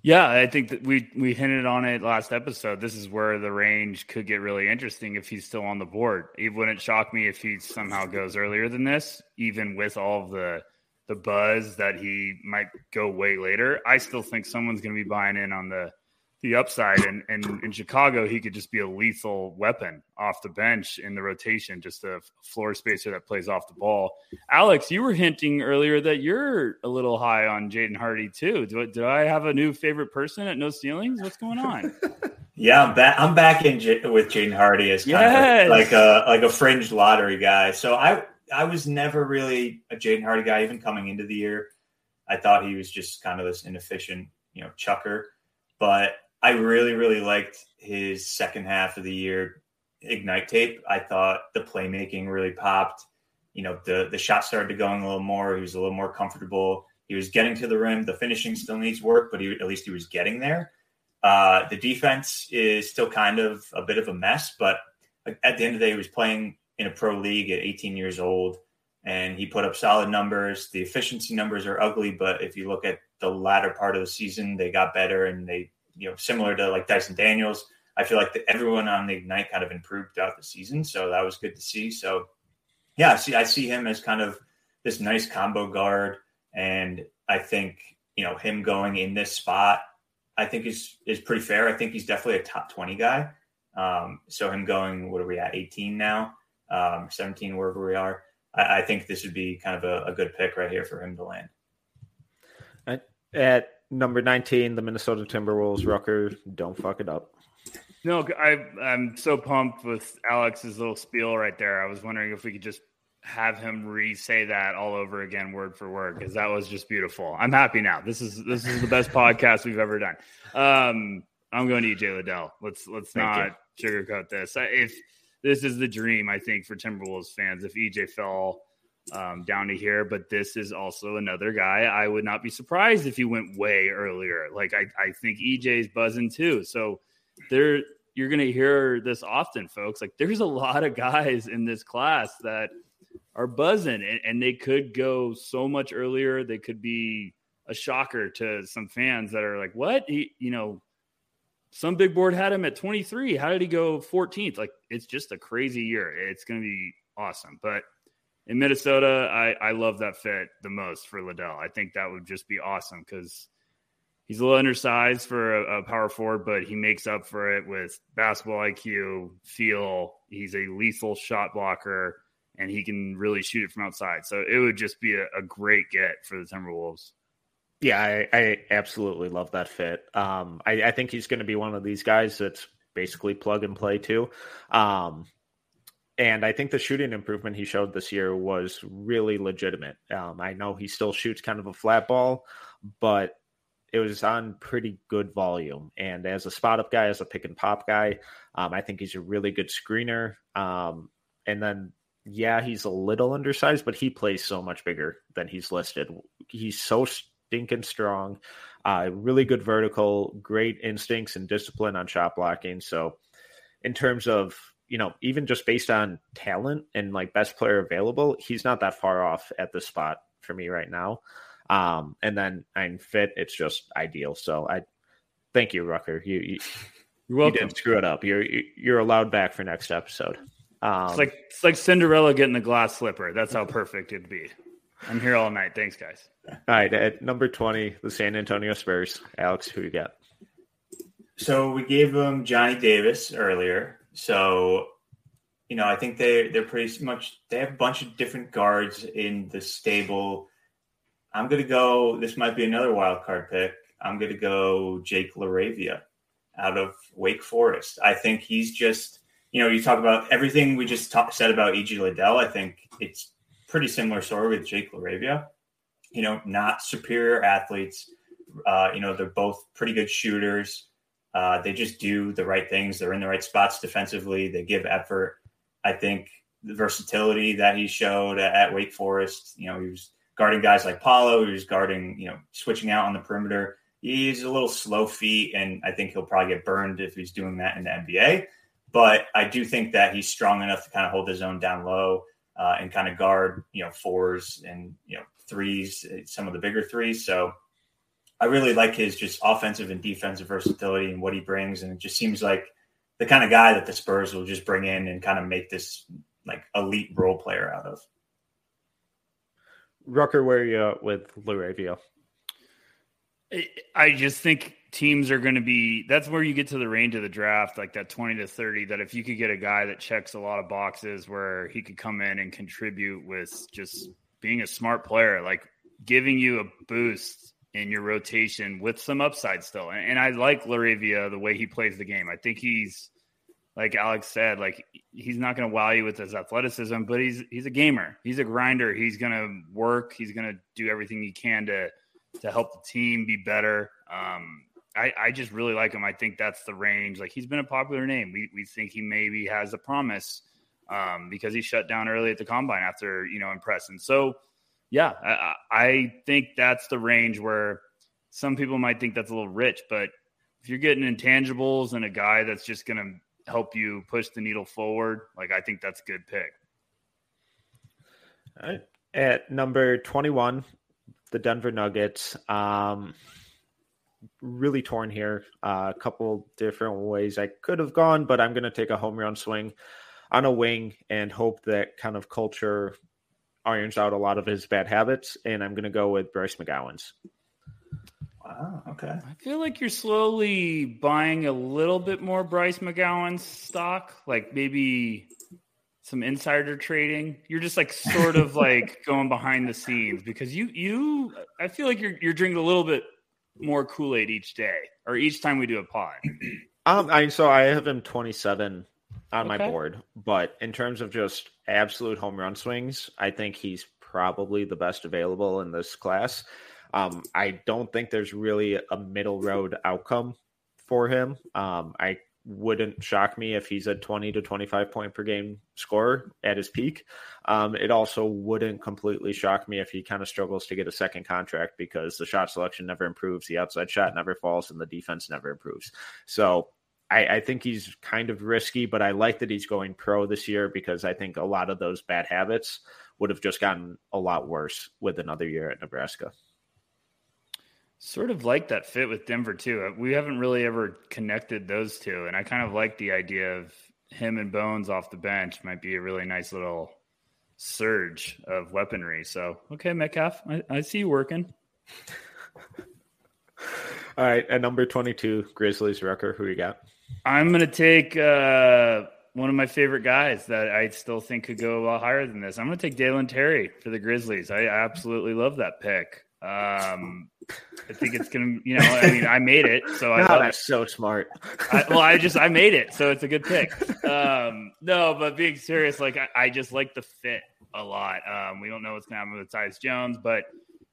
Yeah, I think that we we hinted on it last episode. This is where the range could get really interesting if he's still on the board. It wouldn't shock me if he somehow goes earlier than this, even with all the the buzz that he might go way later. I still think someone's going to be buying in on the the upside. And, and in Chicago, he could just be a lethal weapon off the bench in the rotation, just a floor spacer that plays off the ball. Alex, you were hinting earlier that you're a little high on Jaden Hardy too. Do, do I have a new favorite person at No Ceilings? What's going on? [LAUGHS] yeah, I'm back. I'm back in J- with Jaden Hardy as kind yes. of like a like a fringe lottery guy. So I I was never really a Jaden Hardy guy, even coming into the year. I thought he was just kind of this inefficient, you know, chucker. But I really, really liked his second half of the year ignite tape. I thought the playmaking really popped. You know, the the shot started to going a little more. He was a little more comfortable. He was getting to the rim. The finishing still needs work, but he, at least he was getting there. Uh, the defense is still kind of a bit of a mess, but at the end of the day, he was playing in a pro league at 18 years old, and he put up solid numbers. The efficiency numbers are ugly, but if you look at the latter part of the season, they got better and they you know, similar to like Dyson Daniels, I feel like the, everyone on the Ignite kind of improved throughout the season. So that was good to see. So yeah, I see, I see him as kind of this nice combo guard. And I think, you know, him going in this spot, I think is, is pretty fair. I think he's definitely a top 20 guy. Um, so him going, what are we at 18 now? Um, 17, wherever we are. I, I think this would be kind of a, a good pick right here for him to land. At number 19, the Minnesota Timberwolves. Rucker, don't fuck it up. No, I, I'm so pumped with Alex's little spiel right there. I was wondering if we could just have him re-say that all over again, word for word, because that was just beautiful. I'm happy now. This is this is the best [LAUGHS] podcast we've ever done. Um, I'm going to EJ Liddell. Let's let's Thank not you. sugarcoat this. If this is the dream, I think for Timberwolves fans, if EJ fell um, down to here. But this is also another guy. I would not be surprised if he went way earlier. Like I, I think EJ's buzzing too. So there, you're going to hear this often, folks. Like there's a lot of guys in this class that are buzzing, and, and they could go so much earlier. They could be a shocker to some fans that are like, "What? He, you know." Some big board had him at 23. How did he go 14th? Like it's just a crazy year. It's going to be awesome. But in Minnesota, I, I love that fit the most for Liddell. I think that would just be awesome because he's a little undersized for a, a, power forward, but he makes up for it with basketball IQ, feel. He's a lethal shot blocker, and he can really shoot it from outside. So it would just be a, a great get for the Timberwolves. Yeah, I, I absolutely love that fit. Um, I, I think he's going to be one of these guys that's basically plug and play too. Um, and I think the shooting improvement he showed this year was really legitimate. Um, I know he still shoots kind of a flat ball, but it was on pretty good volume. And as a spot up guy, as a pick and pop guy, um, I think he's a really good screener. Um, and then, yeah, he's a little undersized, but he plays so much bigger than he's listed. He's so stinking strong, uh, really good vertical, great instincts and discipline on shot blocking. So, in terms of you know, even just based on talent and like best player available, he's not that far off at the spot for me right now. Um, and then I'm fit. It's just ideal. So I thank you, Rucker. You, you, You're welcome. you didn't screw it up. You're you're allowed back for next episode. Um, it's like it's like Cinderella getting the glass slipper. That's how perfect it'd be. I'm here all night. Thanks, guys. All right, at number twenty, the San Antonio Spurs. Alex, who you got? So we gave him Johnny Davis earlier. So, you know, I think they they're pretty much they have a bunch of different guards in the stable. I'm gonna go. This might be another wild card pick. I'm gonna go Jake LaRavia out of Wake Forest. I think he's just you know you talk about everything we just talk, said about EJ Liddell. I think it's pretty similar story with Jake LaRavia. You know, not superior athletes. Uh, you know, they're both pretty good shooters. Uh, they just do the right things. They're in the right spots defensively. They give effort. I think the versatility that he showed at, Wake Forest, you know, he was guarding guys like Paolo. He was guarding, you know, switching out on the perimeter. He's a little slow feet, and I think he'll probably get burned if he's doing that in the NBA. But I do think that he's strong enough to kind of hold his own down low uh, and kind of guard, you know, fours and you know threes, some of the bigger threes. So I really like his just offensive and defensive versatility and what he brings. And it just seems like the kind of guy that the Spurs will just bring in and kind of make this like elite role player out of. Rucker, where are you with LaRavia? I just think teams are going to be that's where you get to the range of the draft, like that 20 to 30. That if you could get a guy that checks a lot of boxes where he could come in and contribute with just being a smart player, like giving you a boost in your rotation with some upside still. And, and I like LaRavia the way he plays the game. I think he's like Alex said, like he's not going to wow you with his athleticism, but he's he's a gamer. He's a grinder. He's going to work. He's going to do everything he can to to help the team be better. Um, I, I just really like him. I think that's the range. Like he's been a popular name. We we think he maybe has a promise um, because he shut down early at the combine after you know impressing. So yeah, I, I think that's the range where some people might think that's a little rich, but if you're getting intangibles and a guy that's just going to help you push the needle forward, like I think that's a good pick. All right. At number 21, the Denver Nuggets. Um, really torn here. Uh, a couple different ways I could have gone, but I'm going to take a home run swing on a wing and hope that kind of culture irons out a lot of his bad habits, and I'm going to go with Bryce McGowens. Wow. Okay. I feel like you're slowly buying a little bit more Bryce McGowens stock, like maybe some insider trading. You're just like sort of [LAUGHS] like going behind the scenes because you you I feel like you're you're drinking a little bit more Kool Aid each day or each time we do a pod. Um, I so I have him 27 on okay. my board. But in terms of just absolute home run swings, I think he's probably the best available in this class. Um, I don't think there's really a middle road outcome for him. Um, I wouldn't shock me if he's a 20 to 25 point per game scorer at his peak. Um, it also wouldn't completely shock me if he kind of struggles to get a second contract because the shot selection never improves, the outside shot never falls, and the defense never improves. So I, I think he's kind of risky, but I like that he's going pro this year because I think a lot of those bad habits would have just gotten a lot worse with another year at Nebraska. Sort of like that fit with Denver too. Uh, we haven't really ever connected those two, and I kind of like the idea of him and Bones off the bench might be a really nice little surge of weaponry. So, okay, Metcalf, I, I see you working. [LAUGHS] All right, at number twenty-two, Grizzlies Rucker. Who you got? I'm gonna take uh, one of my favorite guys that I still think could go a lot higher than this. I'm gonna take Dalen Terry for the Grizzlies. I absolutely love that pick. Um, I think it's gonna, you know, I mean, I made it, so I. Oh, that's it. so smart. I, well, I just I made it, so it's a good pick. Um, no, but being serious, like I, I just like the fit a lot. Um, we don't know what's gonna happen with Tyus Jones, but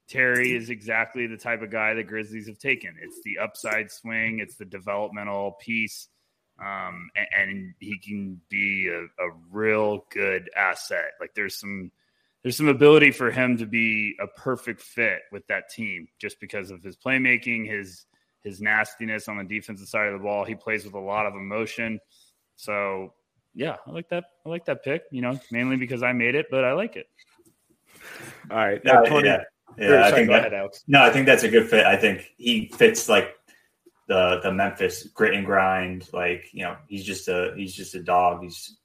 Terry is exactly the type of guy that Grizzlies have taken. It's the upside swing, it's the developmental piece, um, and, and, he can be a, a real good asset. Like there's some there's some ability for him to be a perfect fit with that team just because of his playmaking, his his nastiness on the defensive side of the ball. He plays with a lot of emotion. So yeah, I like that. I like that pick. You know, mainly because I made it, but I like it. All right, yeah, yeah, yeah. I think that, ahead, no, I think that's a good fit. I think he fits like the the Memphis grit and grind. Like you know, he's just a he's just a dog. He's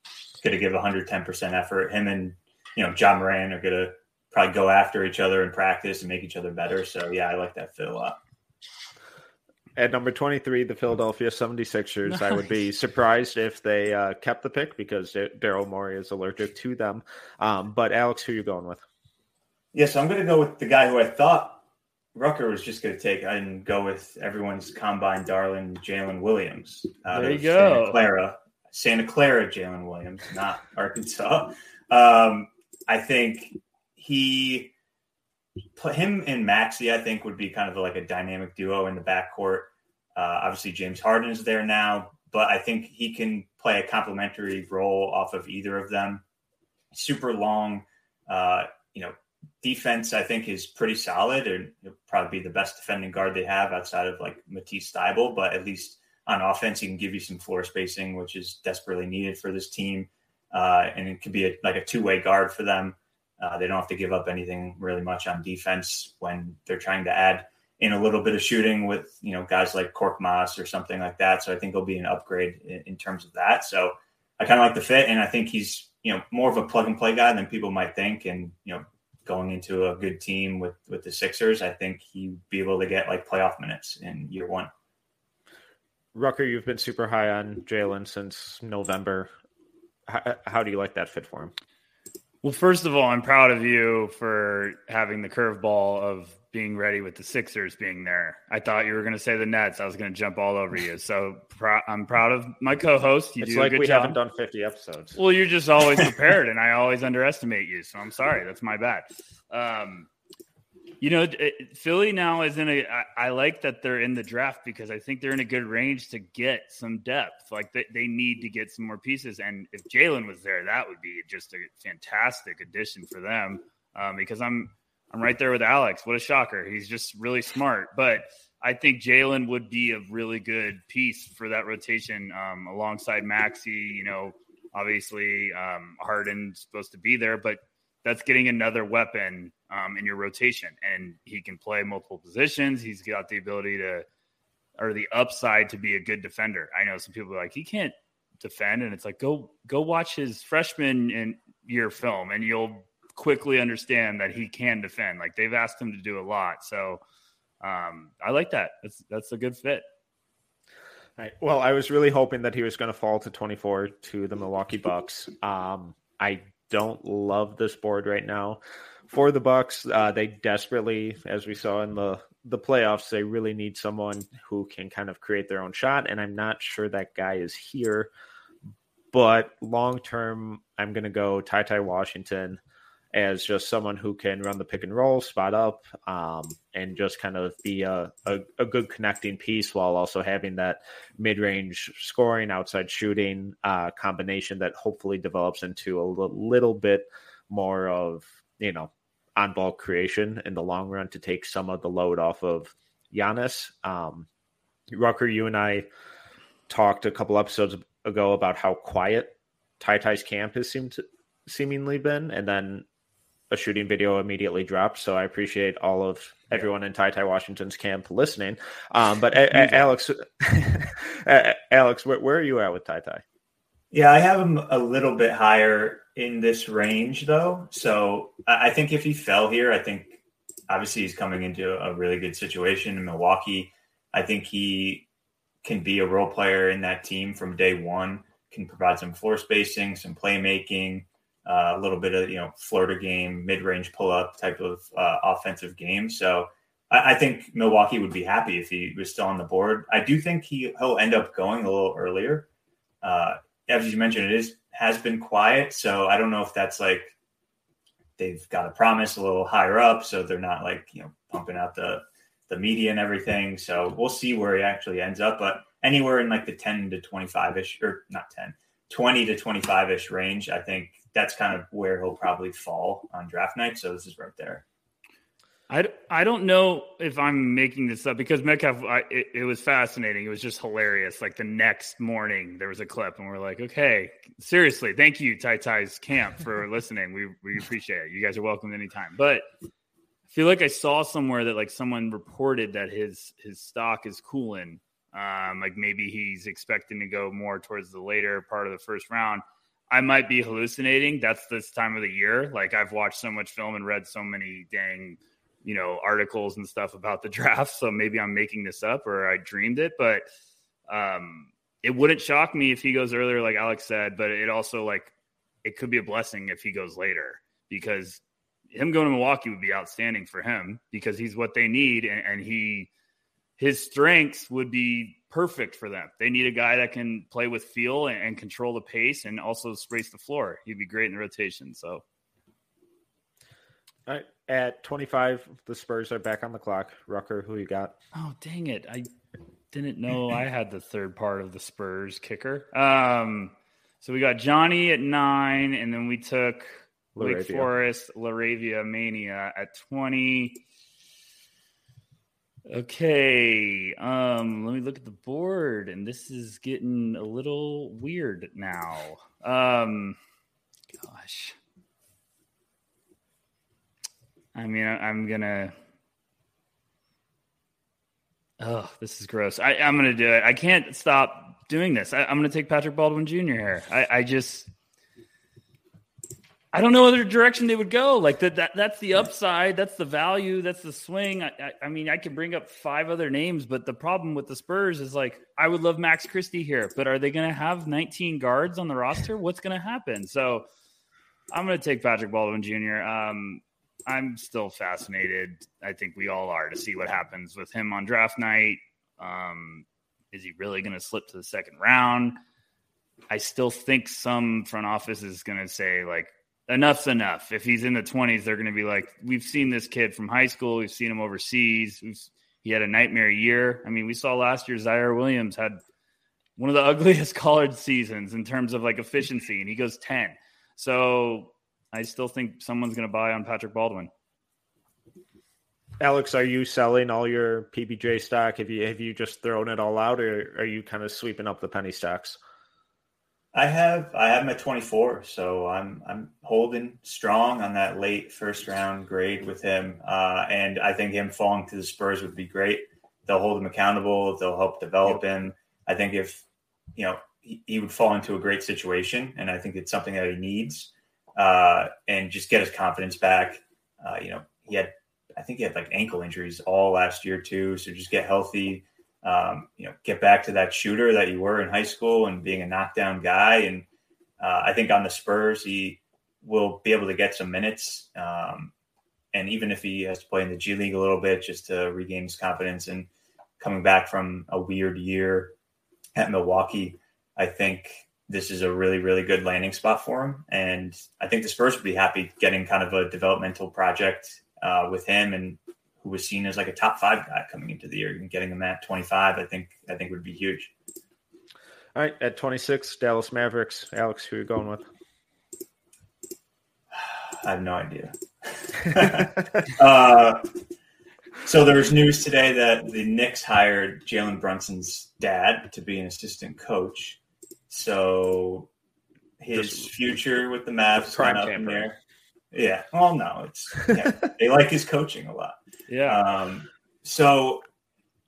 going to give 110 percent effort. Him and you know, Ja Morant are going to probably go after each other in practice and make each other better. So, yeah, I like that fit a lot. At number 23, the Philadelphia 76ers. Nice. I would be surprised if they uh, kept the pick because Daryl Morey is allergic to them. Um, but, Alex, who are you going with? Yeah, so I'm going to go with the guy who I thought Rucker was just going to take and go with everyone's combine darling, Jalen Williams. Uh, there you go. Santa Clara, Santa Clara, Jalen Williams, not Arkansas. Um, I think he put him and Maxey, I think, would be kind of like a dynamic duo in the backcourt. Uh, obviously, James Harden is there now, but I think he can play a complementary role off of either of them. Super long, uh, you know, defense. I think is pretty solid, and probably be the best defending guard they have outside of like Matisse Thybulle. But at least on offense, he can give you some floor spacing, which is desperately needed for this team uh, and it could be a, like a two way guard for them. Uh, they don't have to give up anything really much on defense when they're trying to add in a little bit of shooting with you know guys like Korkmaz or something like that. So I think he'll be an upgrade in, in terms of that. So I kind of like the fit, and I think he's you know more of a plug and play guy than people might think. And you know going into a good team with with the Sixers, I think he'd be able to get like playoff minutes in year one. Rucker, you've been super high on Jalen since November how, how do you like that fit for him? Well, first of all, I'm proud of you for having the curveball of being ready with the Sixers being there. I thought you were going to say the Nets. I was going to jump all over you. So pr- I'm proud of my co-host. You it's do like we job. haven't done 50 episodes. Well, you're just always [LAUGHS] prepared, and I always underestimate you. So I'm sorry. That's my bad. Um, you know, Philly now is in a. I, I like that they're in the draft because I think they're in a good range to get some depth. Like they, they need to get some more pieces. And if Jalen was there, that would be just a fantastic addition for them. Um, because I'm I'm right there with Alex. What a shocker! He's just really smart. But I think Jalen would be a really good piece for that rotation um, alongside Maxey. You know, obviously um, Harden's supposed to be there, but that's getting another weapon um, in your rotation. And he can play multiple positions. He's got the ability to, or the upside to be a good defender. I know some people are like, he can't defend. And it's like, go, go watch his freshman and year film and you'll quickly understand that he can defend. Like they've asked him to do a lot. So um, I like that. That's, that's a good fit. Well, I was really hoping that he was going to fall to 24 to the Milwaukee Bucks. Um, I don't love this board right now. For the Bucks, uh, they desperately, as we saw in the the playoffs, they really need someone who can kind of create their own shot, and I'm not sure that guy is here. But long term, I'm going to go Ty Ty Washington. As just someone who can run the pick and roll, spot up, um, and just kind of be a, a, a, good connecting piece while also having that mid range scoring, outside shooting uh, combination that hopefully develops into a little, little bit more of, you know, on ball creation in the long run to take some of the load off of Giannis. Um, Rucker, you and I talked a couple episodes ago about how quiet Ty Ty's camp has seemed to, seemingly been, and then a shooting video immediately dropped. So I appreciate all of everyone in Ty Ty Washington's camp listening. Um, but a- a- Alex, [LAUGHS] Alex, where, where, are you at with Ty Ty? Yeah, I have him a little bit higher in this range, though. So I think if he fell here, I think obviously he's coming into a really good situation in Milwaukee. I think he can be a role player in that team from day one. Can provide some floor spacing, some playmaking, uh, a little bit of you know floater game, mid range pull up type of uh, offensive game. So I, I, think Milwaukee would be happy if he was still on the board. I do think he he'll end up going a little earlier. Uh, as you mentioned, it is has been quiet, so I don't know if that's like they've got a promise a little higher up, so they're not like you know pumping out the the media and everything. So we'll see where he actually ends up, but anywhere in like the 10 to 25 ish or not 10 20 to 25 ish range i think that's kind of where he'll probably fall on draft night. So this is right there. I, I don't know if I'm making this up because Metcalf, I, it, it, was fascinating. It was just hilarious. Like the next morning, there was a clip, and we're like, okay, seriously, thank you, Ty Ty's camp, for [LAUGHS] listening. We, we appreciate it. You guys are welcome anytime. But I feel like I saw somewhere that like someone reported that his his stock is cooling. Um, like maybe he's expecting to go more towards the later part of the first round. I might be hallucinating. That's this time of the year. Like I've watched so much film and read so many dang, you know, articles and stuff about the [LAUGHS] draft. So maybe I'm making this up or I dreamed it, but um it wouldn't shock me if he goes earlier, like Alex said, but it also like it could be a blessing if he goes later because him going to Milwaukee would be outstanding for him because he's what they need and, and he his strengths would be perfect for them. They need a guy that can play with feel and, and control the pace and also space the floor. He'd be great in the rotation. So, all right, at 25, the Spurs are back on the clock. Rucker, who you got? Oh, dang it. I didn't know I had the third part of the Spurs kicker. Um, so we got Johnny at nine, and then we took LaRavia. Wake Forest, LaRavia Mania at 20. Okay, um, let me look at the board, and this is getting a little weird now. Um, gosh, I mean, I, am gonna. Oh, this is gross. I, am gonna do it. I can't stop doing this. I, am gonna take Patrick Baldwin Jr. here. I, I just I don't know other direction they would go. Like that, that that's the upside, that's the value, that's the swing. I, I, I, mean, I can bring up five other names, but the problem with the Spurs is like I would love Max Christie here, but are they going to have 19 guards on the roster? What's going to happen? So I'm going to take Patrick Baldwin Jr. Um, I'm still fascinated. I think we all are to see what happens with him on draft night. Um, is he really going to slip to the second round? I still think some front office is going to say like enough's enough. If he's in the 20s, they're going to be like, we've seen this kid from high school. We've seen him overseas. We've, he had a nightmare year. I mean, we saw last year Ziaire Williams had one of the [LAUGHS] ugliest college seasons in terms of like efficiency, and he goes 10. So I still think someone's going to buy on Patrick Baldwin. Alex, are you selling all your PBJ stock? Have you have you just thrown it all out, or are you kind of sweeping up the penny stocks? I have I have him at 24, so I'm I'm holding strong on that late first round grade with him, uh, and I think him falling to the Spurs would be great. They'll hold him accountable. They'll help develop him. I think if you know he, he would fall into a great situation, and I think it's something that he needs, uh, and just get his confidence back. Uh, you know, he had I think he had like ankle injuries all last year too, so just get healthy um, you know, get back to that shooter that you were in high school and being a knockdown guy. And uh, I think on the Spurs, he will be able to get some minutes. Um, and even if he has to play in the G League a little bit just to regain his confidence and coming back from a weird year at Milwaukee, I think this is a really, really good landing spot for him. And I think the Spurs would be happy getting kind of a developmental project uh, with him and who was seen as like a top five guy coming into the year and getting him at 25, I think, I think would be huge. All right. At 26, Dallas Mavericks. Alex, who are you going with? [SIGHS] I have no idea. [LAUGHS] uh, so there's news today that the Knicks hired Jalen Brunson's dad to be an assistant coach. So his future with the Mavs prime up in there. Yeah. Well, no, it's yeah, they like his coaching a lot. Yeah. Um, so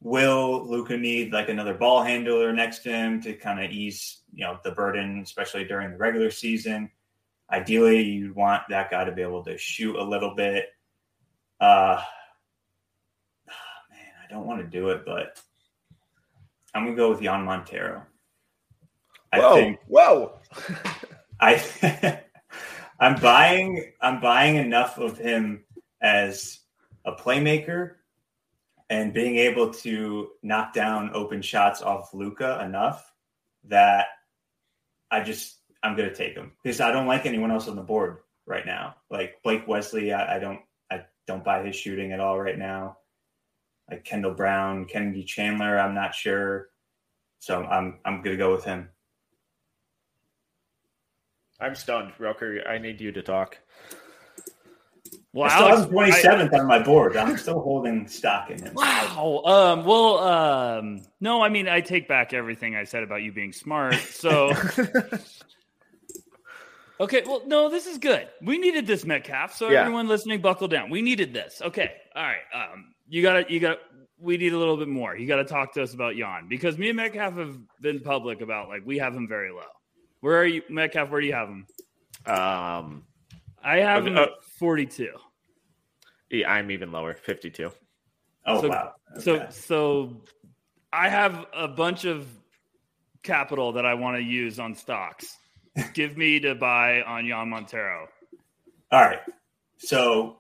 will Luka need like another ball handler next to him to kind of ease, you know, the burden, especially during the regular season? Ideally, you want that guy to be able to shoot a little bit. Uh, [SIGHS] man, I don't want to do it, but I'm gonna go with Jean Montero. I whoa, think. Whoa. [LAUGHS] I [LAUGHS] I'm buying I'm buying enough of him as a playmaker and being able to knock down open shots off Luka enough that I just I'm gonna take him because I don't like anyone else on the board right now. Like Blake Wesley, I, I don't I don't buy his shooting at all right now. Like Kendall Brown, Kennedy Chandler, I'm not sure. So I'm I'm gonna go with him. I'm stunned, Rucker. I need you to talk. Well, I still 27th I, on my board. I'm still holding stock in him. Wow. Um, well, um, no, I mean, I take back everything I said about you being smart. So, [LAUGHS] okay. Well, no, this is good. We needed this Metcalf. So yeah. everyone listening, buckle down. We needed this. Okay. All right. Um, you got to, you got we need a little bit more. You got to talk to us about Jean because me and Metcalf have been public about like we have him very low. Where are you, Metcalf? Where do you have him? Um, I have him uh, 42. Yeah, I'm even lower, 52. Oh so, wow. Okay. So so I have a bunch of capital that I want to use on stocks. [LAUGHS] Give me to buy on Jean Montero. All right. So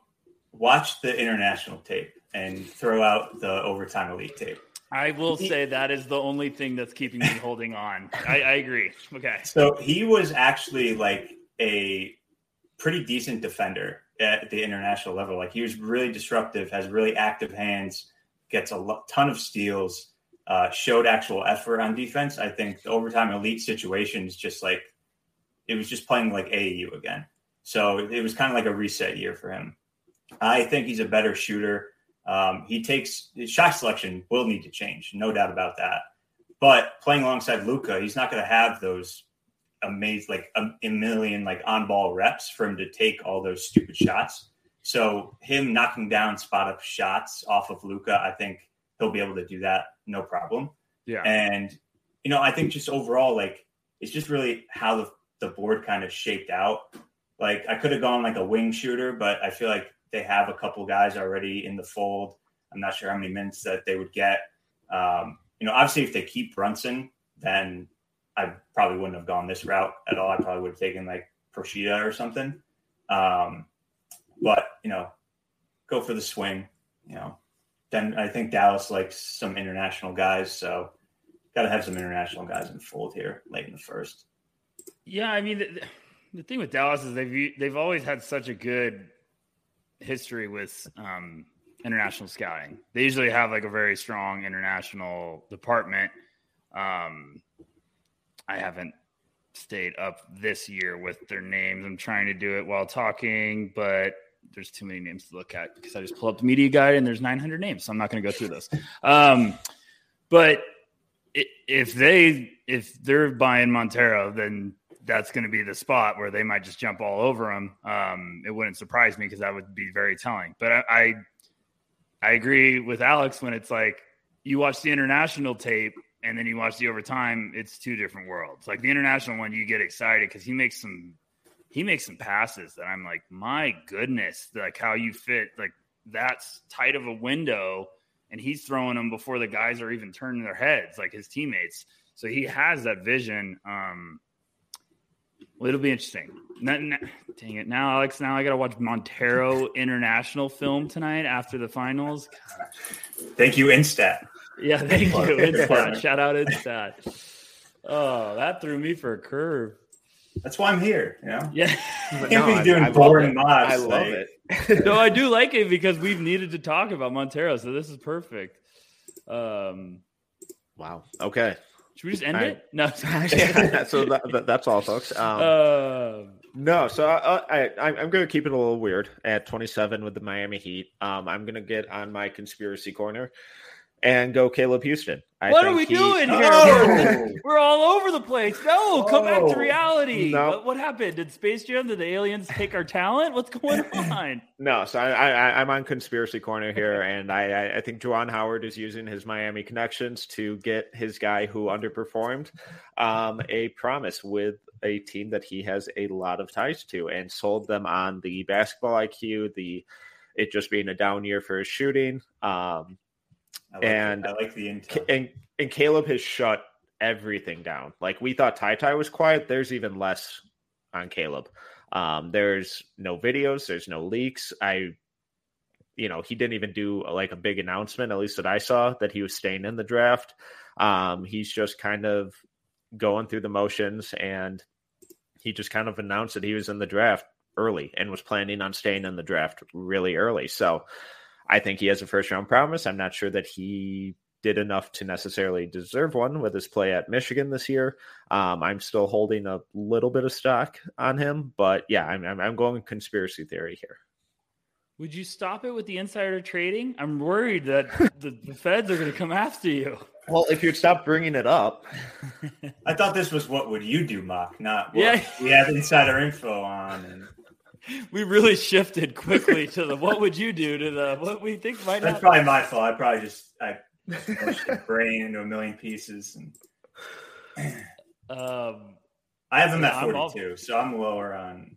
watch the international tape and throw out the overtime elite tape. I will say that is the only thing that's keeping me holding on. [LAUGHS] I, I agree. Okay. So he was actually like a pretty decent defender at the international level. Like he was really disruptive, has really active hands, gets a ton of steals, uh, showed actual effort on defense. I think the overtime elite situations just like it was just playing like AAU again. So it was kind of like a reset year for him. I think he's a better shooter. Um, he takes his shot selection will need to change, no doubt about that. But playing alongside Luka, he's not going to have those amazing, like a, a million like on ball reps for him to take all those stupid shots. So him knocking down spot up shots off of Luka, I think he'll be able to do that no problem. Yeah, and you know, I think just overall, like it's just really how the the board kind of shaped out. Like I could have gone like a wing shooter, but I feel like they have a couple guys already in the fold. I'm not sure how many minutes that they would get. Um, you know, obviously, if they keep Brunson, then I probably wouldn't have gone this route at all. I probably would have taken like Procida or something. Um, but you know, go for the swing. You know, then I think Dallas likes some international guys, so got to have some international guys in fold here late in the first. Yeah, I mean, the, the thing with Dallas is they've they've always had such a good history with um, international scouting. They usually have like a very strong international department. Um, I haven't stayed up this year with their names. I'm trying to do it while talking, but there's too many names to look at because I just pull up the media guide and there's 900 names, so I'm not going to go through those. Um, but if they if they're buying Montero, then that's going to be the spot where they might just jump all over him. Um, it wouldn't surprise me because that would be very telling. But I, I, I agree with Alex when it's like you watch the international tape and then you watch the overtime. It's two different worlds. Like the international one, you get excited because he makes some he makes some passes that I'm like, my goodness, like how you fit like that's tight of a window, and he's throwing them before the guys are even turning their heads, like his teammates. So he has that vision. Um, well, it'll be interesting. Dang it! Now, Alex, now I got to watch Montero [LAUGHS] International film tonight after the finals. Thank you, Instat. Yeah, thank you, Instat. Shout out Instat. Oh, that threw me for a curve. That's why I'm here. You know? Yeah. Can't No, be I- doing I love boring it. mods. I love like- it. [LAUGHS] no, I do like it because we've needed to talk about Montero, so this is perfect. Um, Wow. Okay. should we just end I- it? No. [LAUGHS] Yeah, so that, that- that's all, folks. Um, Uh, No, so I, I, I I'm going to keep it a little weird at 27 with the Miami Heat. Um, I'm going to get on my conspiracy corner and go Caleb Houstan. I what are we he- doing [LAUGHS] here? Oh! [LAUGHS] We're all over the place. No, come back to Oh. reality. No. What, what happened? Did Space Jam? Did the aliens take our talent? What's going [LAUGHS] on? No, so I, I I'm on conspiracy corner here, and I I- I think Juwan Howard is using his Miami connections to get his guy who underperformed um, a promise with a team that he has a lot of ties to, and sold them on the basketball IQ, the it just being a down year for his shooting. Um, I like And-. I like the intel. and and Caleb has shut everything down. Like we thought Ty Ty was quiet. There's even less on Caleb. Um, there's no videos. There's no leaks. I, you know, he didn't even do like a big announcement. At least that I saw that he was staying in the draft. Um, he's just kind of going through the motions, and he just kind of announced that he was in the draft early and was planning on staying in the draft really early. So. I think he has a first round promise. I'm not sure that he did enough to necessarily deserve one with his play at Michigan this year. Um, I'm still holding a little bit of stock on him, but yeah, I'm, I'm, I'm going conspiracy theory here. Would you stop it with the insider trading? I'm worried that [LAUGHS] the, the feds are going to come after you. Well, if you'd stop bringing it up, [LAUGHS] I thought this was what would you do, Mock, not what Yeah. we have insider info on. And [LAUGHS] We really shifted quickly to the what would you do to the what we think might that's happen. probably my fault. I probably just I smushed the brain into a million pieces. And Um, I have him Yeah, at I'm all- 42, so I'm lower on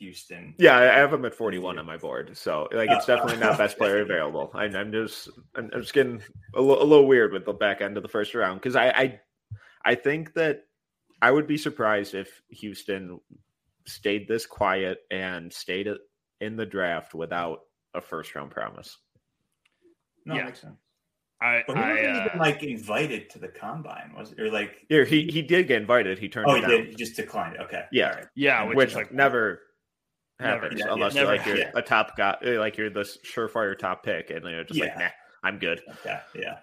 Houstan. yeah, I have him at 41 on my board. So like, it's Uh, definitely not best player [LAUGHS] available. I, I'm just, I'm, I'm just getting a a little weird with the back end of the first round. Cause I, I, I think that I would be surprised if Houstan stayed this quiet and stayed in the draft without a first round promise. No, Yeah. makes sense. I, But he I, wasn't uh, even like invited to the combine, was it? Or like, Here, he he did get invited. He turned oh, it he down. did. He just declined it. Okay. Yeah. All right. yeah, which, which like never Never, happens yeah, yeah, unless never like you're happens. a top guy, like you're the surefire top pick, and you're just like, nah, I'm good. Okay. Yeah.